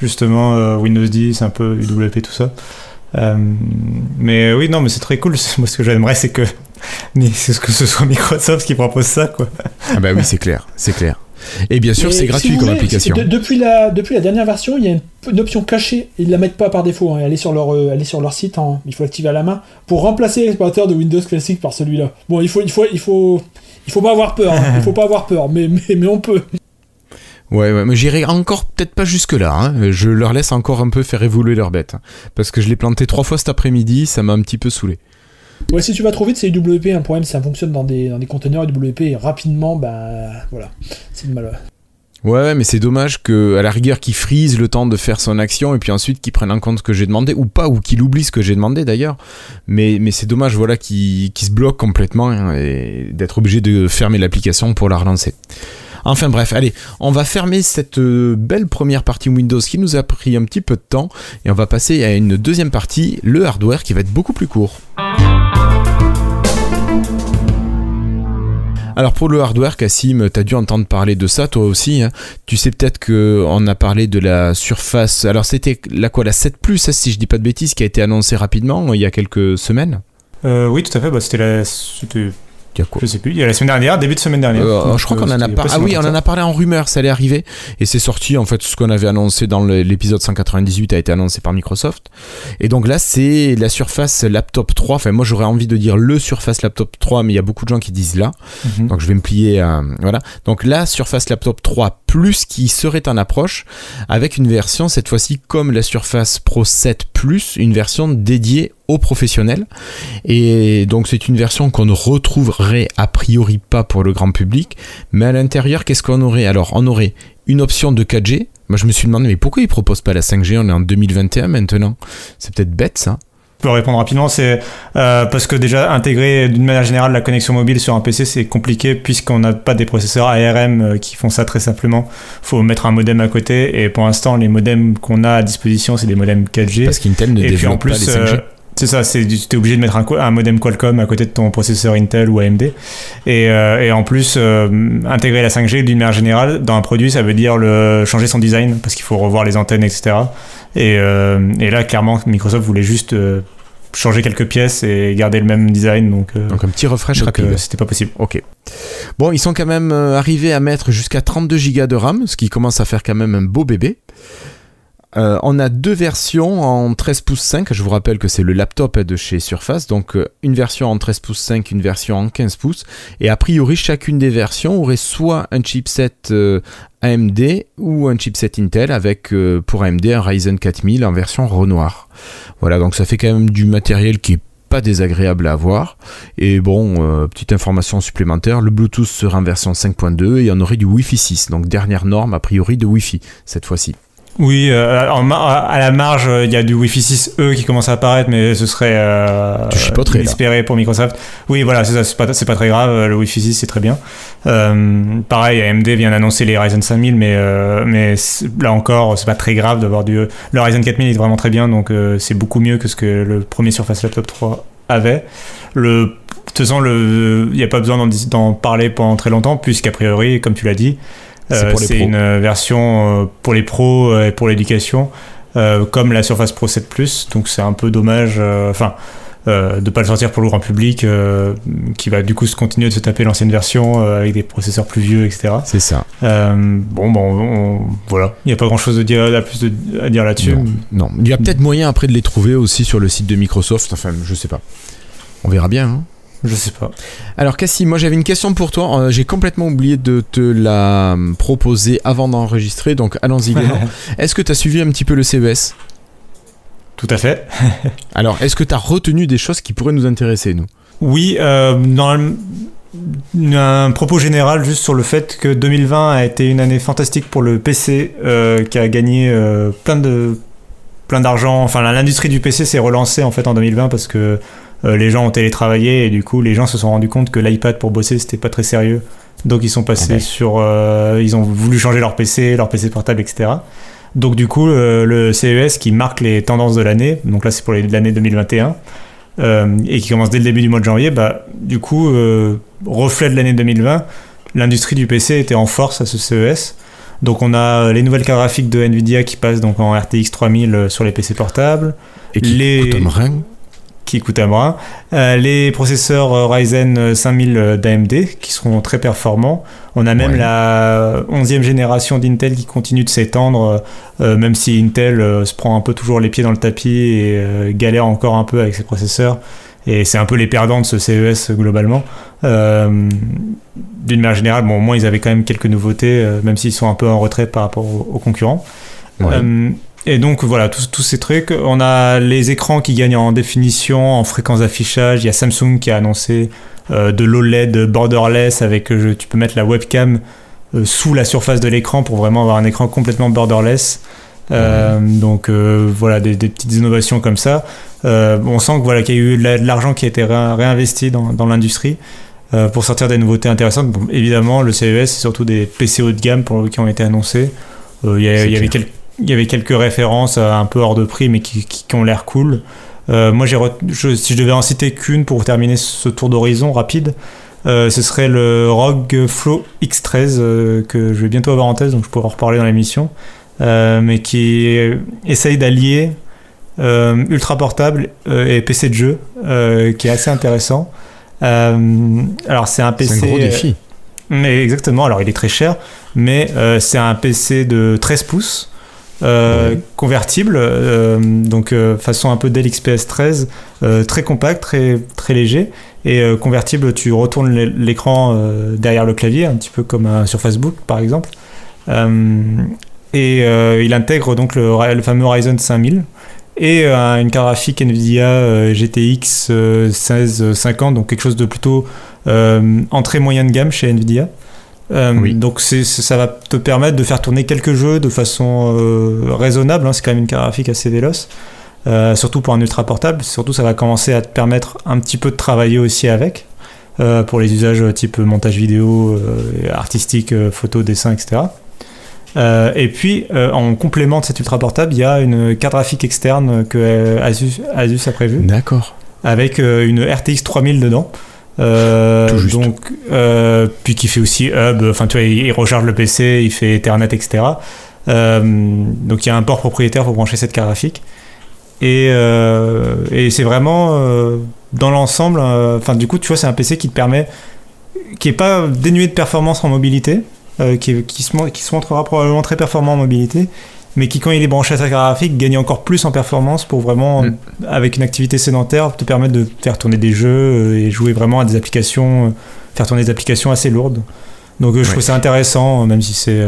justement Windows 10, un peu UWP, tout ça. mais oui, non, mais c'est très cool. Moi, ce que j'aimerais, c'est que, c'est que ce soit Microsoft qui propose ça, quoi. Ah bah oui, c'est clair, c'est clair. Et bien sûr, c'est gratuit comme application. depuis, la, depuis la dernière version, il y a une, option cachée. Ils la mettent pas par défaut. Hein. Elle, est sur leur, euh, sur leur site. Hein. Il faut l'activer à la main pour remplacer l'explorateur de Windows classique par celui-là. Bon, il faut, il faut, il faut, il faut pas avoir peur. Hein. Il faut pas avoir peur, mais, mais, mais on peut. Ouais, ouais, mais j'irai encore peut-être pas jusque-là. Je leur laisse encore un peu faire évoluer leur bête. Parce que je l'ai planté trois fois cet après-midi, ça m'a un petit peu saoulé. Ouais, si tu vas trop vite, c'est UWP. Un problème, ça fonctionne dans des, dans conteneurs UWP rapidement, bah voilà, c'est le mal. Ouais, mais c'est dommage que, à la rigueur, qu'il frise le temps de faire son action et puis ensuite qu'il prenne en compte ce que j'ai demandé, ou pas, ou qu'il oublie ce que j'ai demandé d'ailleurs. Mais, mais c'est dommage, voilà, qu'il se bloque complètement hein, et d'être obligé de fermer l'application pour la relancer. Enfin bref, allez, on va fermer cette euh, belle première partie Windows qui nous a pris un petit peu de temps et on va passer à une deuxième partie, le hardware, qui va être beaucoup plus court. Alors pour le hardware, Cassim, tu as dû entendre parler de ça toi aussi. Hein. Tu sais peut-être qu'on a parlé de la surface. Alors c'était la quoi La 7 Plus, hein, si je dis pas de bêtises, qui a été annoncée rapidement il y a quelques semaines? Euh, oui, tout à fait. Bah, c'était la. Je sais plus, il y a la semaine dernière, début de semaine dernière. Euh, je crois qu'on en a parlé. Ah oui, on en a parlé en rumeur, ça allait arriver. Et c'est sorti, en fait, ce qu'on avait annoncé dans l'épisode 198 a été annoncé par Microsoft. Et donc là, c'est la Surface Laptop 3. Enfin, moi, j'aurais envie de dire le Surface Laptop 3, mais il y a beaucoup de gens qui disent là. Mhm. Donc je vais me plier à. Voilà. Donc la Surface Laptop 3 Plus qui serait en approche avec une version, cette fois-ci, comme la Surface Pro 7 Plus, une version dédiée professionnels. Et donc c'est une version qu'on ne retrouverait a priori pas pour le grand public. Mais à l'intérieur, qu'est-ce qu'on aurait? Alors on aurait une option de 4G. Moi je me suis demandé mais pourquoi ils proposent pas la 5G On est en 2021 maintenant. C'est peut-être bête ça. Je peux répondre rapidement, c'est euh, parce que déjà intégrer d'une manière générale la connexion mobile sur un PC c'est compliqué puisqu'on n'a pas des processeurs ARM euh, qui font ça très simplement. Faut mettre un modem à côté et pour l'instant les modems qu'on a à disposition c'est des modems 4G. Parce qu'Intel ne et développe en plus, pas les 5G. C'est ça, c'est es obligé de mettre un, un, modem Qualcomm à côté de ton processeur Intel ou AMD. Et, euh, et en plus, euh, intégrer la 5G d'une manière générale dans un produit, ça veut dire le, changer son design parce qu'il faut revoir les antennes, etc. Et, euh, et là, clairement, Microsoft voulait juste changer quelques pièces et garder le même design. Donc, donc un petit refresh rapide. C'était pas possible. Ok. Bon, ils sont quand même arrivés à mettre jusqu'à 32 Go de RAM, ce qui commence à faire quand même un beau bébé. Euh, on a deux versions en 13 pouces 5. Je vous rappelle que c'est le laptop de chez Surface. Donc euh, une version en 13 pouces 5, une version en 15 pouces. Et a priori, chacune des versions aurait soit un chipset euh, AMD ou un chipset Intel avec pour AMD un Ryzen 4000 en version Renoir. Voilà, donc ça fait quand même du matériel qui est pas désagréable à avoir. Et bon, petite information supplémentaire, le Bluetooth sera en version 5.2 et on aurait du Wi-Fi 6, donc dernière norme a priori de Wi-Fi cette fois-ci. Oui, euh, à la marge, il y a du Wi-Fi 6E qui commence à apparaître, mais ce serait euh, espéré pour Microsoft. Oui, voilà, c'est c'est pas, pas, très grave. Le Wi-Fi 6, c'est très bien. Euh, pareil, AMD vient d'annoncer les Ryzen 5000, mais, euh, mais là encore, c'est pas très grave d'avoir du. Le Ryzen 4000 est vraiment très bien, donc euh, c'est beaucoup mieux que ce que le premier Surface Laptop 3 avait. Le, de toute façon, il n'y a pas besoin d'en parler pendant très longtemps, puisqu'a priori, comme tu l'as dit, c'est une version pour les pros et pour l'éducation, comme la Surface Pro 7 Plus, donc c'est un peu dommage. Enfin euh, de pas le sortir pour le grand public, euh, qui va du coup se continuer de se taper l'ancienne version euh, avec des processeurs plus vieux, etc. C'est ça. bon, bon, voilà, il n'y a pas grand chose à dire, à plus à dire là-dessus. Non. il y a peut-être moyen après de les trouver aussi sur le site de Microsoft. Enfin, je sais pas. On verra bien. Hein. Je sais pas. Alors Cassie, moi j'avais une question pour toi. J'ai complètement oublié de te la proposer avant d'enregistrer, donc allons-y. Est-ce que tu as suivi un petit peu le CES tout à fait. Alors, est-ce que tu as retenu des choses qui pourraient nous intéresser, nous? Oui, euh, dans un propos général juste sur le fait que 2020 a été une année fantastique pour le PC, euh, qui a gagné euh, plein de plein d'argent. Enfin, l'industrie du PC s'est relancée en fait en 2020 parce que les gens ont télétravaillé et du coup, les gens se sont rendus compte que l'iPad pour bosser c'était pas très sérieux. Donc, ils sont passés sur, ils ont voulu changer leur PC, leur PC portable, etc. Donc du coup, le, CES qui marque les tendances de l'année, donc là c'est pour l'année 2021, euh, et qui commence dès le début du mois de janvier, bah, du coup, euh, reflet de l'année 2020, l'industrie du PC était en force à ce CES. Donc on a les nouvelles cartes graphiques de Nvidia qui passent donc en RTX 3000 sur les PC portables. Et qui les qui coûte un bras. Euh, les processeurs euh, Ryzen 5000 euh, d'AMD qui seront très performants. On a même la 11e génération d'Intel qui continue de s'étendre, même si Intel se prend un peu toujours les pieds dans le tapis et galère encore un peu avec ses processeurs. Et c'est un peu les perdants de ce CES globalement. D'une manière générale, bon, au moins ils avaient quand même quelques nouveautés, même s'ils sont un peu en retrait par rapport aux, concurrents. Et donc voilà, tous, ces trucs. On a les écrans qui gagnent en définition, en fréquence d'affichage. Il y a Samsung qui a annoncé euh, de l'OLED borderless avec euh, tu peux mettre la webcam euh, sous la surface de l'écran pour vraiment avoir un écran complètement borderless. Donc voilà, des, petites innovations comme ça. on sent que voilà qu'il y a eu de l'argent qui a été réinvesti dans, dans l'industrie. pour sortir des nouveautés intéressantes. Bon, évidemment, le CES, c'est surtout des PC haut de gamme pour, qui ont été annoncés. Il y, y avait quelques il y avait quelques références euh, un peu hors de prix, mais qui, ont l'air cool. Euh, moi, je, si je devais en citer qu'une pour terminer ce tour d'horizon rapide, euh, ce serait le ROG Flow X13 que je vais bientôt avoir en test, donc je pourrai en reparler dans l'émission, mais qui essaye d'allier ultra portable et PC de jeu, qui est assez intéressant. alors c'est un PC. C'est un gros défi. Mais exactement. Alors il est très cher, mais c'est un PC de 13 pouces. Euh, convertible, euh, donc euh, façon un peu Dell XPS 13, très compact, très, très léger. Et convertible, tu retournes l'écran derrière le clavier, un petit peu comme sur Facebook par exemple. et il intègre donc le, le fameux Ryzen 5000 et une carte graphique Nvidia GTX 1650, donc quelque chose de plutôt entrée moyenne de gamme chez Nvidia. Euh, donc ça va te permettre de faire tourner quelques jeux de façon euh, raisonnable. Hein. c'est quand même une carte graphique assez véloce. Euh, surtout pour un ultra portable. Surtout, ça va commencer à te permettre un petit peu de travailler aussi avec. pour les usages type montage vidéo, artistique, photo, dessin, etc. et puis, en complément de cet ultra portable, il y a une carte graphique externe que Asus, Asus a prévue. D'accord. Avec une RTX 3000 dedans. Euh, donc, euh, puis qui fait aussi hub, enfin tu vois, il, recharge le PC, il fait Ethernet, etc. Euh, donc il y a un port propriétaire pour brancher cette carte graphique. Et, et c'est vraiment dans l'ensemble, enfin du coup tu vois c'est un PC qui te permet, qui est pas dénué de performance en mobilité, qui, qui, se, qui se montrera probablement très performant en mobilité, mais qui, quand il est branché à sa carte graphique, gagne encore plus en performance pour vraiment, mm. avec une activité sédentaire, te permettre de faire tourner des jeux euh, et jouer vraiment à des applications, euh, faire tourner des applications assez lourdes. Donc euh, je trouve ça intéressant, même si c'est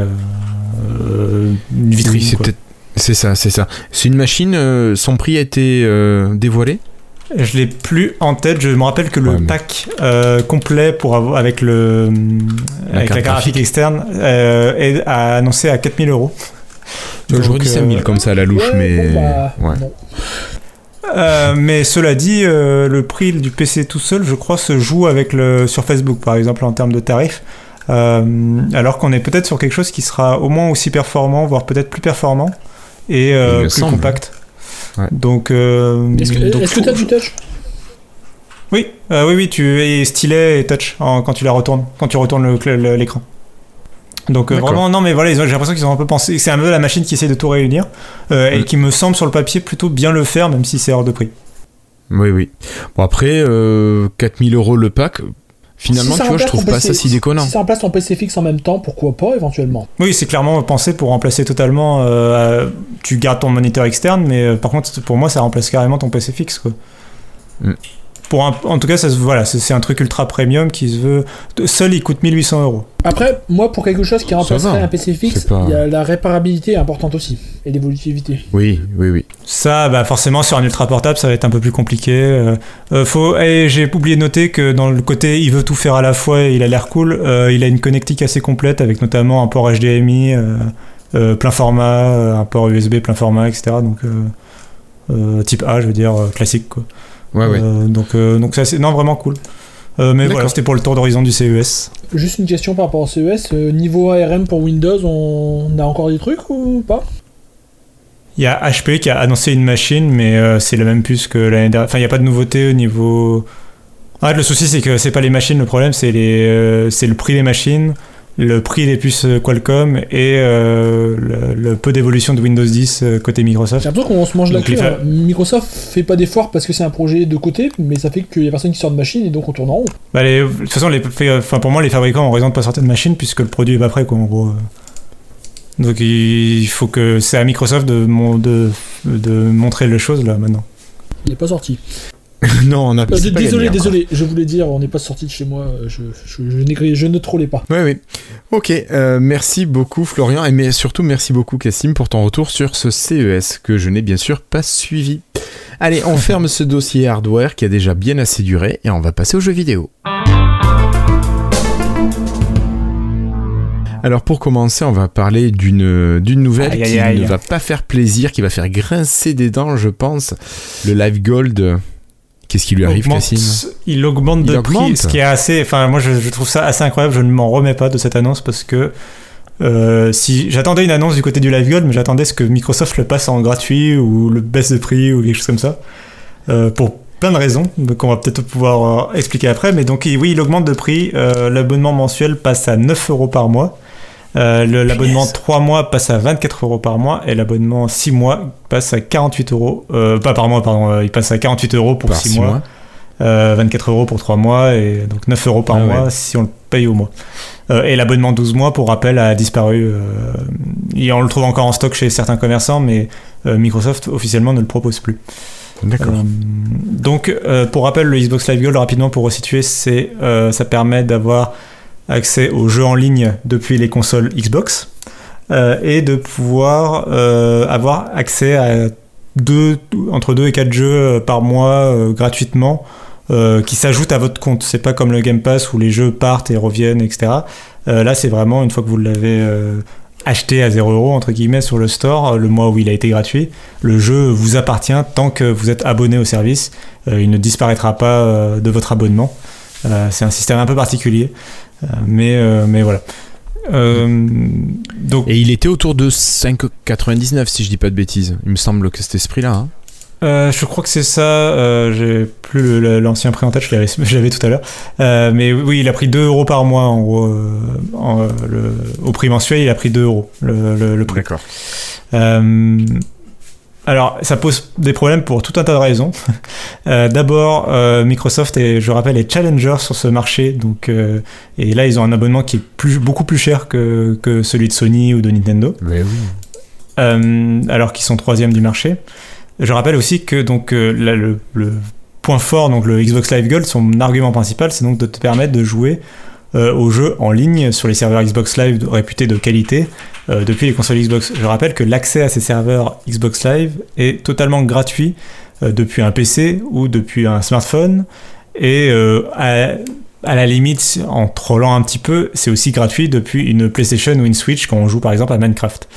une vitrine. c'est ça, c'est ça. C'est une machine, son prix a été dévoilé? Je l'ai plus en tête. Je me rappelle que le pack complet pour avoir, avec le la avec la graphique externe est annoncé à 4000 euros. J'aurais dit 5000 comme ça à la louche, mais. Bah, mais cela dit, le prix du PC tout seul, je crois, se joue avec le sur Facebook, par exemple, en termes de tarifs. alors qu'on est peut-être sur quelque chose qui sera au moins aussi performant, voire peut-être plus performant et plus compact. Donc, est-ce que tu as du touch? Oui, euh, oui, oui, tu es stylet et touch quand tu la retournes, quand tu retournes l'écran. Donc euh, vraiment, non, mais voilà, j'ai l'impression qu'ils ont un peu pensé. C'est un peu la machine qui essaie de tout réunir euh, et mm. qui me semble sur le papier plutôt bien le faire, même si c'est hors de prix. Oui, oui. Bon, après, 4000 euros le pack. Finalement, tu vois, je trouve pas ça si déconnant. Si ça remplace ton PC fixe en même temps, pourquoi pas éventuellement? Oui, c'est clairement pensé pour remplacer totalement. tu gardes ton moniteur externe, mais par contre, pour moi, ça remplace carrément ton PC fixe. Quoi. Mm en tout cas, ça, voilà, c'est un truc ultra premium qui se veut. Seul, il coûte 1800 euros. Après, moi, pour quelque chose qui remplacerait un PC fixe, il y a la réparabilité importante aussi et l'évolutivité. Oui, oui, oui. Ça, bah, forcément, sur un ultra portable, ça va être un peu plus compliqué. Euh, euh, faut... Et j'ai oublié de noter que dans le côté il veut tout faire à la fois et il a l'air cool, euh, il a une connectique assez complète avec notamment un port HDMI, plein format, un port USB plein format, etc. Donc, type A, je veux dire, classique, quoi. Ouais, ouais. Euh, donc, euh, donc c'est non, vraiment cool. Euh, mais voilà, c'était pour le tour d'horizon du CES. Juste une question par rapport au CES. niveau ARM pour Windows, on a encore des trucs ou pas? Il y a HP qui a annoncé une machine, mais c'est la même puce que l'année dernière. Enfin, il n'y a pas de nouveauté au niveau. En fait, le souci, c'est que c'est pas les machines, le problème, c'est les... c'est le prix des machines le prix des puces Qualcomm et euh, le, peu d'évolution de Windows 10 euh, côté Microsoft. J'ai l'impression qu'on se mange la queue. Hein. Microsoft fait pas d'efforts parce que c'est un projet de côté, mais ça fait qu'il y a personne qui sort de machine et donc on tourne en rond. Bah, de toute façon, les, enfin, pour moi, les fabricants ont raison de pas sortir de machine puisque le produit est pas prêt, quoi, en gros. Donc il faut que c'est à Microsoft de, de, de montrer les choses là maintenant. Il n'est pas sorti. non, on a pas Désolé, désolé, je voulais dire, on n'est pas sorti de chez moi, je, je, je ne trollais pas. Oui, oui. Ok, euh, merci beaucoup Florian, et mais surtout merci beaucoup Cassim pour ton retour sur ce CES que je n'ai bien sûr pas suivi. Allez, on ferme ce dossier hardware qui a déjà bien assez duré et on va passer aux jeux vidéo. Alors pour commencer, on va parler d'une d'une nouvelle qui ne va pas faire plaisir, qui va faire grincer des dents, je pense. Le Live Gold Qu'est-ce qui lui arrive, Cassim Il augmente de prix, ce qui est assez. Enfin, moi, je, trouve ça assez incroyable. Je ne m'en remets pas de cette annonce parce que euh, si j'attendais une annonce du côté du Live Gold, mais j'attendais ce que Microsoft le passe en gratuit ou le baisse de prix ou quelque chose comme ça, euh, pour plein de raisons qu'on va peut-être pouvoir euh, expliquer après. Mais donc, oui, il augmente de prix. L'abonnement mensuel passe à 9 euros par mois. Euh, l'abonnement 3 mois passe à 24 euros par mois et l'abonnement 6 mois passe à 48 euros. Euh, pas par mois, pardon, euh, il passe à 48 euros pour 6, mois. 24 euros pour 3 mois et donc 9 euros par ah mois si on le paye au mois. et l'abonnement 12 mois, pour rappel, a disparu. et on le trouve encore en stock chez certains commerçants, mais Microsoft officiellement ne le propose plus. D'accord. donc, pour rappel, le Xbox Live Gold, rapidement pour resituer, c'est ça permet d'avoir accès aux jeux en ligne depuis les consoles Xbox euh, et de pouvoir euh, avoir accès à deux, entre 2 et 4 jeux euh, par mois gratuitement qui s'ajoutent à votre compte. C'est pas comme le Game Pass où les jeux partent et reviennent, etc. là, c'est vraiment une fois que vous l'avez acheté à 0 euros entre guillemets sur le store le mois où il a été gratuit. Le jeu vous appartient tant que vous êtes abonné au service. il ne disparaîtra pas de votre abonnement. c'est un système un peu particulier. Euh, mais, euh, mais voilà. Euh, donc... Et il était autour de 5,99 si je dis pas de bêtises. Il me semble que c'était ce prix-là. Hein. je crois que c'est ça. J'ai plus l'ancien prix en tête, je l'avais tout à l'heure. mais oui, il a pris 2 euros par mois en gros. le, au prix mensuel, il a pris 2 euros le, le prix. D'accord. Alors, ça pose des problèmes pour tout un tas de raisons. Euh, d'abord, euh, Microsoft, je rappelle, est challenger sur ce marché. Donc, euh, et là, ils ont un abonnement qui est plus, beaucoup plus cher que, que celui de Sony ou de Nintendo. Mais oui. alors qu'ils sont troisième du marché. Je rappelle aussi que donc, le, le, point fort, donc le Xbox Live Gold, son argument principal, c'est donc de te permettre de jouer aux jeux en ligne sur les serveurs Xbox Live réputés de qualité euh, depuis les consoles Xbox. Je rappelle que l'accès à ces serveurs Xbox Live est totalement gratuit euh, depuis un PC ou depuis un smartphone. Et euh, à, la limite, en trollant un petit peu, c'est aussi gratuit depuis une PlayStation ou une Switch quand on joue par exemple à Minecraft.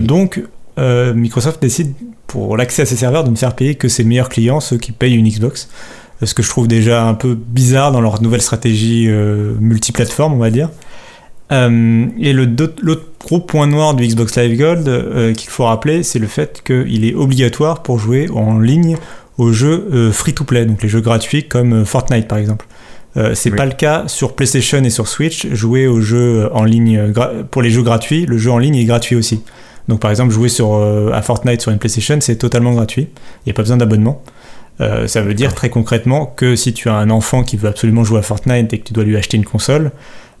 Donc, Microsoft décide pour l'accès à ses serveurs de ne faire payer que ses meilleurs clients, ceux qui payent une Xbox. Ce que je trouve déjà un peu bizarre dans leur nouvelle stratégie multiplateforme, on va dire. Euh, et l'autre gros point noir du Xbox Live Gold euh, qu'il faut rappeler, c'est le fait qu'il est obligatoire pour jouer en ligne aux jeux euh, free-to-play, donc les jeux gratuits comme Fortnite par exemple. c'est pas le cas sur PlayStation et sur Switch. Jouer aux jeux en ligne pour les jeux gratuits, le jeu en ligne est gratuit aussi. Donc par exemple jouer sur, à Fortnite sur une PlayStation, c'est totalement gratuit. Il n'y a pas besoin d'abonnement. Ça veut dire très concrètement que si tu as un enfant qui veut absolument jouer à Fortnite et que tu dois lui acheter une console,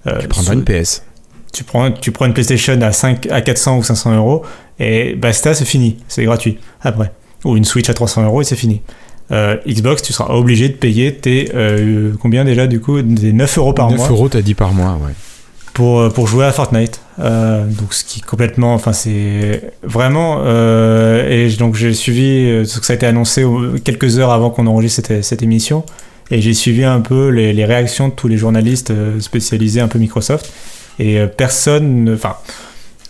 euh, tu prends pas une PS. Tu prends, tu prends une PlayStation à, 5, à 400 ou 500 euros et basta, c'est fini. C'est gratuit après. Ou une Switch à 300 euros et c'est fini. Euh, Xbox, tu seras obligé de payer tes. Euh, combien déjà du coup? Des 9 euros par mois? 9 euros, t'as dit par mois, ouais. Pour, pour jouer à Fortnite. donc ce qui est complètement. Enfin, c'est vraiment. et donc j'ai suivi ce que ça a été annoncé quelques heures avant qu'on enregistre cette, cette émission. Et j'ai suivi un peu les, réactions de tous les journalistes euh, spécialisés un peu Microsoft. Et euh, personne. Enfin.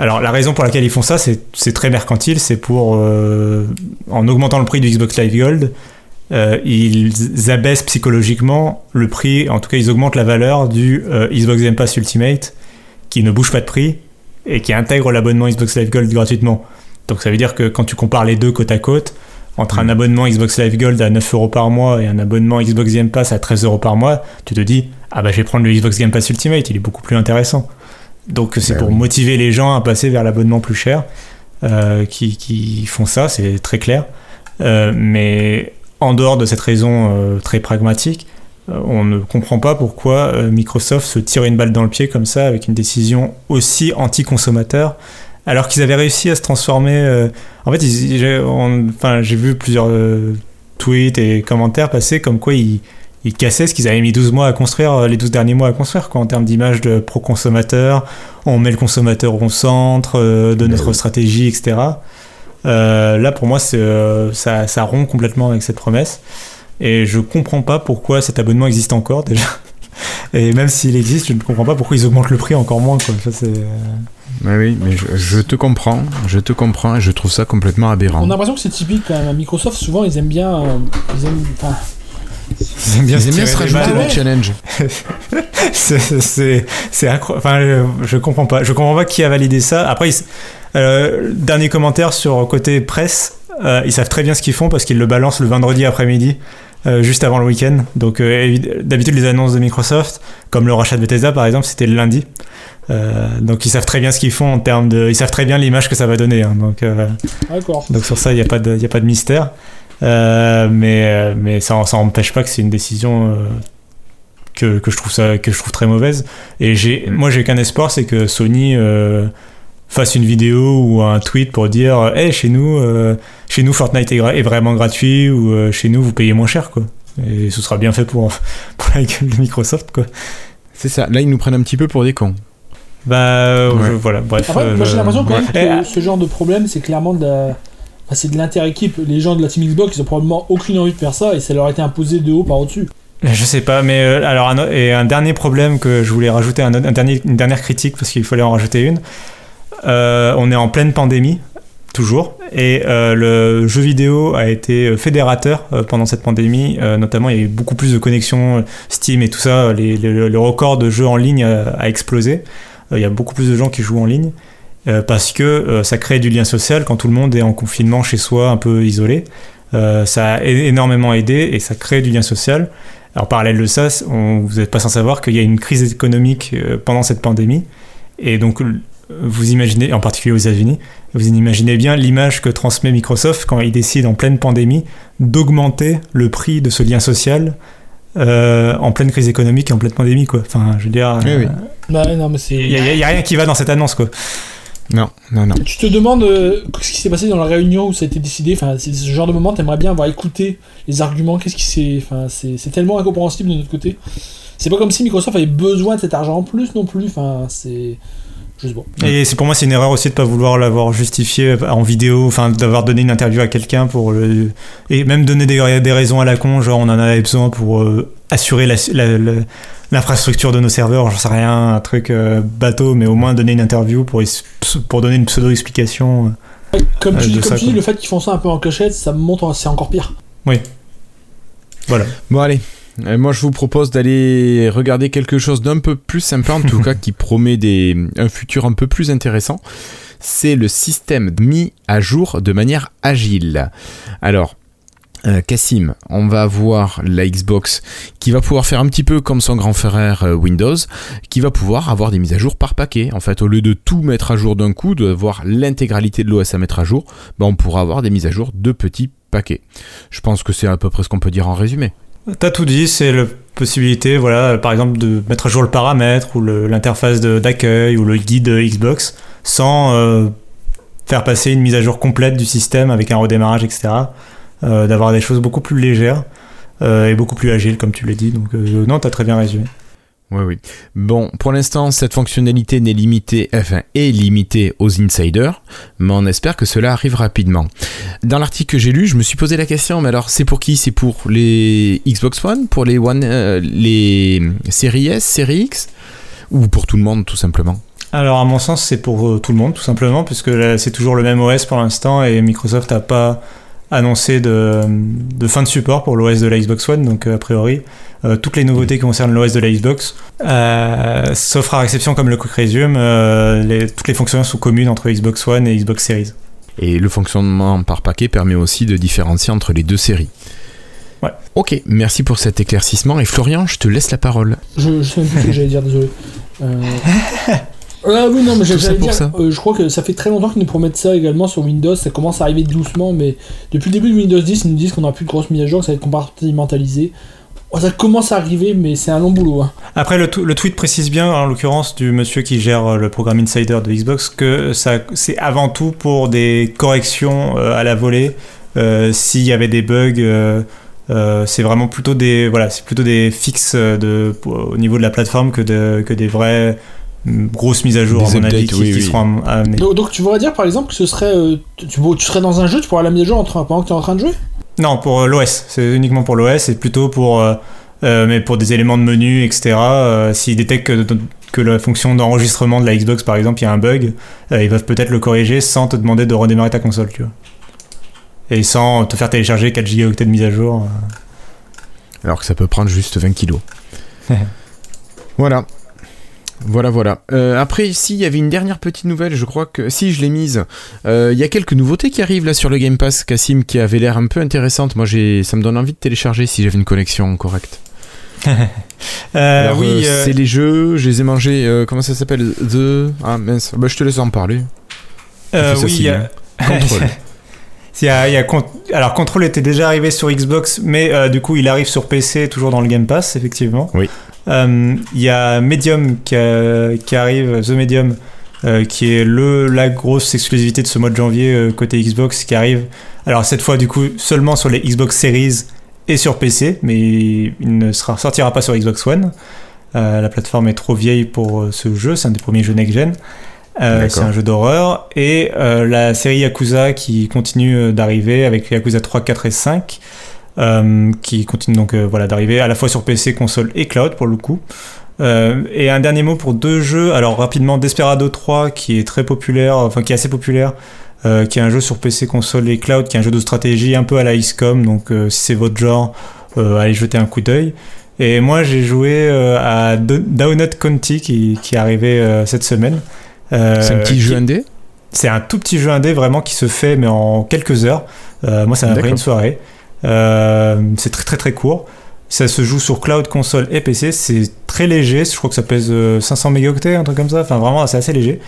Alors la raison pour laquelle ils font ça, c'est très mercantile, c'est pour, euh, en augmentant le prix du Xbox Live Gold, ils abaissent psychologiquement le prix, en tout cas ils augmentent la valeur du Xbox Game Pass Ultimate, qui ne bouge pas de prix et qui intègre l'abonnement Xbox Live Gold gratuitement. Donc ça veut dire que quand tu compares les deux côte à côte, entre un mm. abonnement Xbox Live Gold à 9 euros par mois et un abonnement Xbox Game Pass à 13 euros par mois, tu te dis ah bah je vais prendre le Xbox Game Pass Ultimate, il est beaucoup plus intéressant. Donc c'est bah pour motiver les gens à passer vers l'abonnement plus cher euh, qui, font ça, c'est très clair. Euh, mais en dehors de cette raison euh, très pragmatique, on ne comprend pas pourquoi Microsoft se tire une balle dans le pied comme ça avec une décision aussi anti-consommateur alors qu'ils avaient réussi à se transformer. Euh, en fait, enfin, j'ai vu plusieurs euh, tweets et commentaires passer comme quoi ils, cassaient ce qu'ils avaient mis 12 mois à construire, euh, les 12 derniers mois à construire, quoi, en termes d'image de pro-consommateur. On met le consommateur au centre de notre stratégie, etc. là, pour moi, ça, ça rompt complètement avec cette promesse. Et je comprends pas pourquoi cet abonnement existe encore déjà. Et même s'il existe, je ne comprends pas pourquoi ils augmentent le prix encore moins. Quoi. Ça, mais oui, mais je, te comprends, je te comprends et je trouve ça complètement aberrant. On a l'impression que c'est typique quand même. À Microsoft, souvent, ils aiment bien. Euh, ils aiment, ils aiment bien, ils aiment bien se rajouter des challenges. c'est c'est enfin je, je, comprends pas je comprends pas qui a validé ça après euh, dernier commentaire sur côté presse euh, ils savent très bien ce qu'ils font parce qu'ils le balancent le vendredi après-midi juste avant le week-end donc d'habitude les annonces de Microsoft comme le rachat de Bethesda par exemple c'était le lundi euh, donc ils savent très bien ce qu'ils font en termes de, ils savent très bien l'image que ça va donner. Hein. donc, euh, donc sur ça il n'y a pas de, a pas de mystère. Euh, mais mais ça, ça n'empêche pas que c'est une décision que, que, je trouve ça que je trouve très mauvaise. Et j'ai, moi j'ai qu'un espoir, c'est que Sony fasse une vidéo ou un tweet pour dire, hey chez nous, chez nous Fortnite est, est, vraiment gratuit ou chez nous vous payez moins cher quoi. Et ce sera bien fait pour pour la gueule de Microsoft quoi. C'est ça. Là ils nous prennent un petit peu pour des cons. Bah euh, voilà, bref. Euh, moi j'ai l'impression quand même que ce genre de problème, c'est clairement de c'est de l'inter-équipe. Les gens de la team Xbox, ils ont probablement aucune envie de faire ça et ça leur a été imposé de haut par au-dessus. Je sais pas, mais euh, alors un, et un dernier problème que je voulais rajouter, un, dernier, une dernière critique parce qu'il fallait en rajouter une. On est en pleine pandémie, toujours, et le jeu vidéo a été fédérateur pendant cette pandémie. notamment, il y a eu beaucoup plus de connexions Steam et tout ça. Les, le record de jeux en ligne a explosé. Euh, il y a beaucoup plus de gens qui jouent en ligne euh, parce que euh, ça crée du lien social quand tout le monde est en confinement chez soi, un peu isolé. ça a énormément aidé et ça crée du lien social. Alors, parallèle de ça, vous n'êtes pas sans savoir qu'il y a une crise économique pendant cette pandémie. Et donc, vous imaginez, en particulier aux États-Unis, vous imaginez bien l'image que transmet Microsoft quand il décide en pleine pandémie d'augmenter le prix de ce lien social euh, en pleine crise économique et en pleine pandémie, quoi. Enfin, je veux dire. Oui, oui. Euh, bah. Il n'y a, rien qui va dans cette annonce, quoi. Non, non, non. Tu te demandes euh, ce qui s'est passé dans la réunion où ça a été décidé. Enfin, c'est ce genre de moment, t'aimerais bien avoir écouté les arguments. Qu'est-ce qui s'est. Enfin, c'est tellement incompréhensible de notre côté. C'est pas comme si Microsoft avait besoin de cet argent en plus non plus. Enfin, c'est. Et c'est pour moi c'est une erreur aussi de pas vouloir l'avoir justifié en vidéo, enfin d'avoir donné une interview à quelqu'un pour le et même donner des, des, raisons à la con, genre on en avait besoin pour euh, assurer la, l'infrastructure de nos serveurs, j'en sais rien, un truc bateau, mais au moins donner une interview pour, pour donner une pseudo-explication. Comme tu, dis, comme tu dis, le fait qu'ils font ça un peu en cachette, ça me montre c'est encore pire. Oui. Voilà. Bon, allez. Moi, je vous propose d'aller regarder quelque chose d'un peu plus sympa, en tout cas, qui promet des, un futur un peu plus intéressant. C'est le système mis à jour de manière agile. Alors, euh, Cassim, on va avoir la Xbox qui va pouvoir faire un petit peu comme son grand frère euh, Windows, qui va pouvoir avoir des mises à jour par paquet. En fait, au lieu de tout mettre à jour d'un coup, de voir l'intégralité de l'OS à mettre à jour, ben, on pourra avoir des mises à jour de petits paquets. Je pense que c'est à peu près ce qu'on peut dire en résumé. T'as tout dit, c'est la possibilité, voilà, par exemple, de mettre à jour le paramètre ou l'interface d'accueil ou le guide Xbox sans euh, faire passer une mise à jour complète du système avec un redémarrage, etc. Euh, d'avoir des choses beaucoup plus légères euh, et beaucoup plus agiles, comme tu l'as dit. Donc, non, t'as très bien résumé. Oui, oui. Bon, pour l'instant, cette fonctionnalité n'est limitée, est limitée aux insiders, mais on espère que cela arrive rapidement. Dans l'article que j'ai lu, je me suis posé la question, mais alors, c'est pour qui? C'est pour les Xbox One, pour les One, euh, les séries S, série X, ou pour tout le monde, tout simplement? Alors à mon sens c'est pour euh, tout le monde tout simplement puisque c'est toujours le même OS pour l'instant et Microsoft n'a pas annoncé de, fin de support pour l'OS de la Xbox One, donc euh, a priori, euh, toutes les nouveautés qui concernent l'OS de la Xbox, euh, sauf à exception comme le Quick Resume, toutes les fonctions sont communes entre Xbox One et Xbox Series. Et le fonctionnement par paquet permet aussi de différencier entre les deux séries. Ouais. Ok, merci pour cet éclaircissement. Et Florian, je te laisse la parole. Je, sais même plus ce que j'allais dire, désolé. Ah oui, non, mais j'allais dire, euh, je crois que ça fait très longtemps qu'ils nous promettent ça également sur Windows. Ça commence à arriver doucement, mais depuis le début de Windows 10, ils nous disent qu'on n'aura plus de grosses mises à jour, que ça va être compartimentalisé. Oh, ça commence à arriver, mais c'est un long boulot. Hein. Après, le, le, tweet précise bien, en l'occurrence du monsieur qui gère euh, le programme Insider de Xbox, que ça, c'est avant tout pour des corrections euh, à la volée. S'il y avait des bugs. c'est vraiment plutôt des voilà c'est plutôt des fixes de, au niveau de la plateforme que, de, que des vrais grosse mise à jour, à mon avis, qui, seront amenées. Donc, tu voudrais dire par exemple que ce serait. Euh, tu, serais dans un jeu, tu pourrais la mise à jour pendant que tu es en train de jouer? Non, pour euh, l'OS. C'est uniquement pour l'OS. C'est plutôt pour. Euh, mais pour des éléments de menu, etc. S'ils détectent que, que, la fonction d'enregistrement de la Xbox, par exemple, il y a un bug, ils peuvent peut-être le corriger sans te demander de redémarrer ta console, tu vois. Et sans te faire télécharger 4 Go de mise à jour. Alors que ça peut prendre juste 20 kilos. voilà. Voilà, voilà. Euh, après, ici, il y avait une dernière petite nouvelle, je crois que si je l'ai mise, euh, il y a quelques nouveautés qui arrivent là sur le Game Pass, Cassim, qui avait l'air un peu intéressante. Moi, j'ai, ça me donne envie de télécharger si j'avais une connexion correcte. euh, oui, euh, c'est les jeux, je les ai mangés. comment ça s'appelle? The Ah mince, bah, je te laisse en parler. oui, il y a... Control. Il y a, Alors, Control était déjà arrivé sur Xbox, mais du coup, il arrive sur PC, toujours dans le Game Pass, effectivement. Oui. Il euh, y a Medium qui, arrive, The Medium, euh, qui est le, la grosse exclusivité de ce mois de janvier euh, côté Xbox qui arrive. Alors cette fois du coup seulement sur les Xbox Series et sur PC, mais il ne sera, sortira pas sur Xbox One. la plateforme est trop vieille pour ce jeu, c'est un des premiers jeux next-gen. C'est un jeu d'horreur. Et la série Yakuza qui continue d'arriver avec Yakuza 3, 4 et 5. Euh, qui continue donc euh, voilà d'arriver à la fois sur PC, console et cloud pour le coup. Euh, et un dernier mot pour deux jeux. Alors rapidement, Desperado 3 qui est très populaire, enfin qui est assez populaire, qui est un jeu sur PC, console et cloud, qui est un jeu de stratégie un peu à la XCOM. Donc si c'est votre genre, allez jeter un coup d'œil. Et moi j'ai joué à Downut County qui, qui est arrivé cette semaine. C'est un petit jeu indé C'est un tout petit jeu indé vraiment qui se fait mais en quelques heures. moi ça m'a pris une soirée. Euh, c'est très très très court. Ça se joue sur cloud, console et PC. C'est très léger. Je crois que ça pèse 500 euh, mégaoctets, un truc comme ça. Enfin, vraiment, c'est assez léger.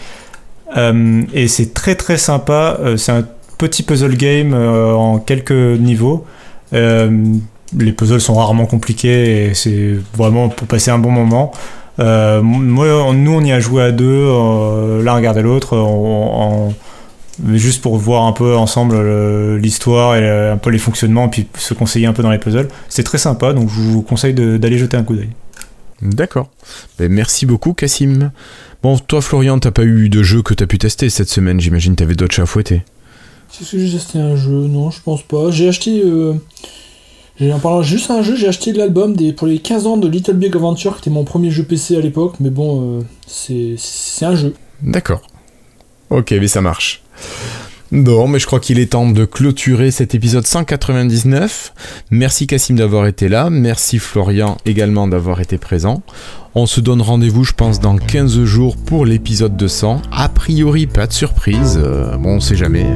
Euh, et c'est très très sympa. c'est un petit puzzle game en quelques niveaux. les puzzles sont rarement compliqués et c'est vraiment pour passer un bon moment. Moi, nous, on y a joué à deux, l'un regardait l'autre, mais juste pour voir un peu ensemble l'histoire et un peu les fonctionnements, puis se conseiller un peu dans les puzzles. C'est très sympa, donc je vous conseille d'aller jeter un coup d'œil. D'accord. Ben, merci beaucoup, Cassim. Bon, toi, Florian, t'as pas eu de jeu que t'as pu tester cette semaine, j'imagine t'avais d'autres chats à fouetter. C'est ce que j'ai testé un jeu Non, je pense pas. J'ai acheté. Euh, En parlant juste un jeu, j'ai acheté l'album pour les 15 ans de Little Big Adventure, qui était mon premier jeu PC à l'époque, mais bon, c'est un jeu. D'accord. Ok, mais ça marche. Non, mais je crois qu'il est temps de clôturer cet épisode 199. Merci Cassim d'avoir été là. Merci Florian également d'avoir été présent. On se donne rendez-vous, je pense, dans 15 jours pour l'épisode 200. A priori, pas de surprise. Euh, bon, on sait jamais.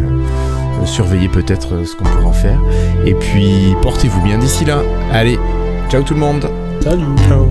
Euh, surveillez peut-être euh, ce qu'on pourra en faire. Et puis, portez-vous bien d'ici là. Allez, ciao tout le monde. Salut. Ciao.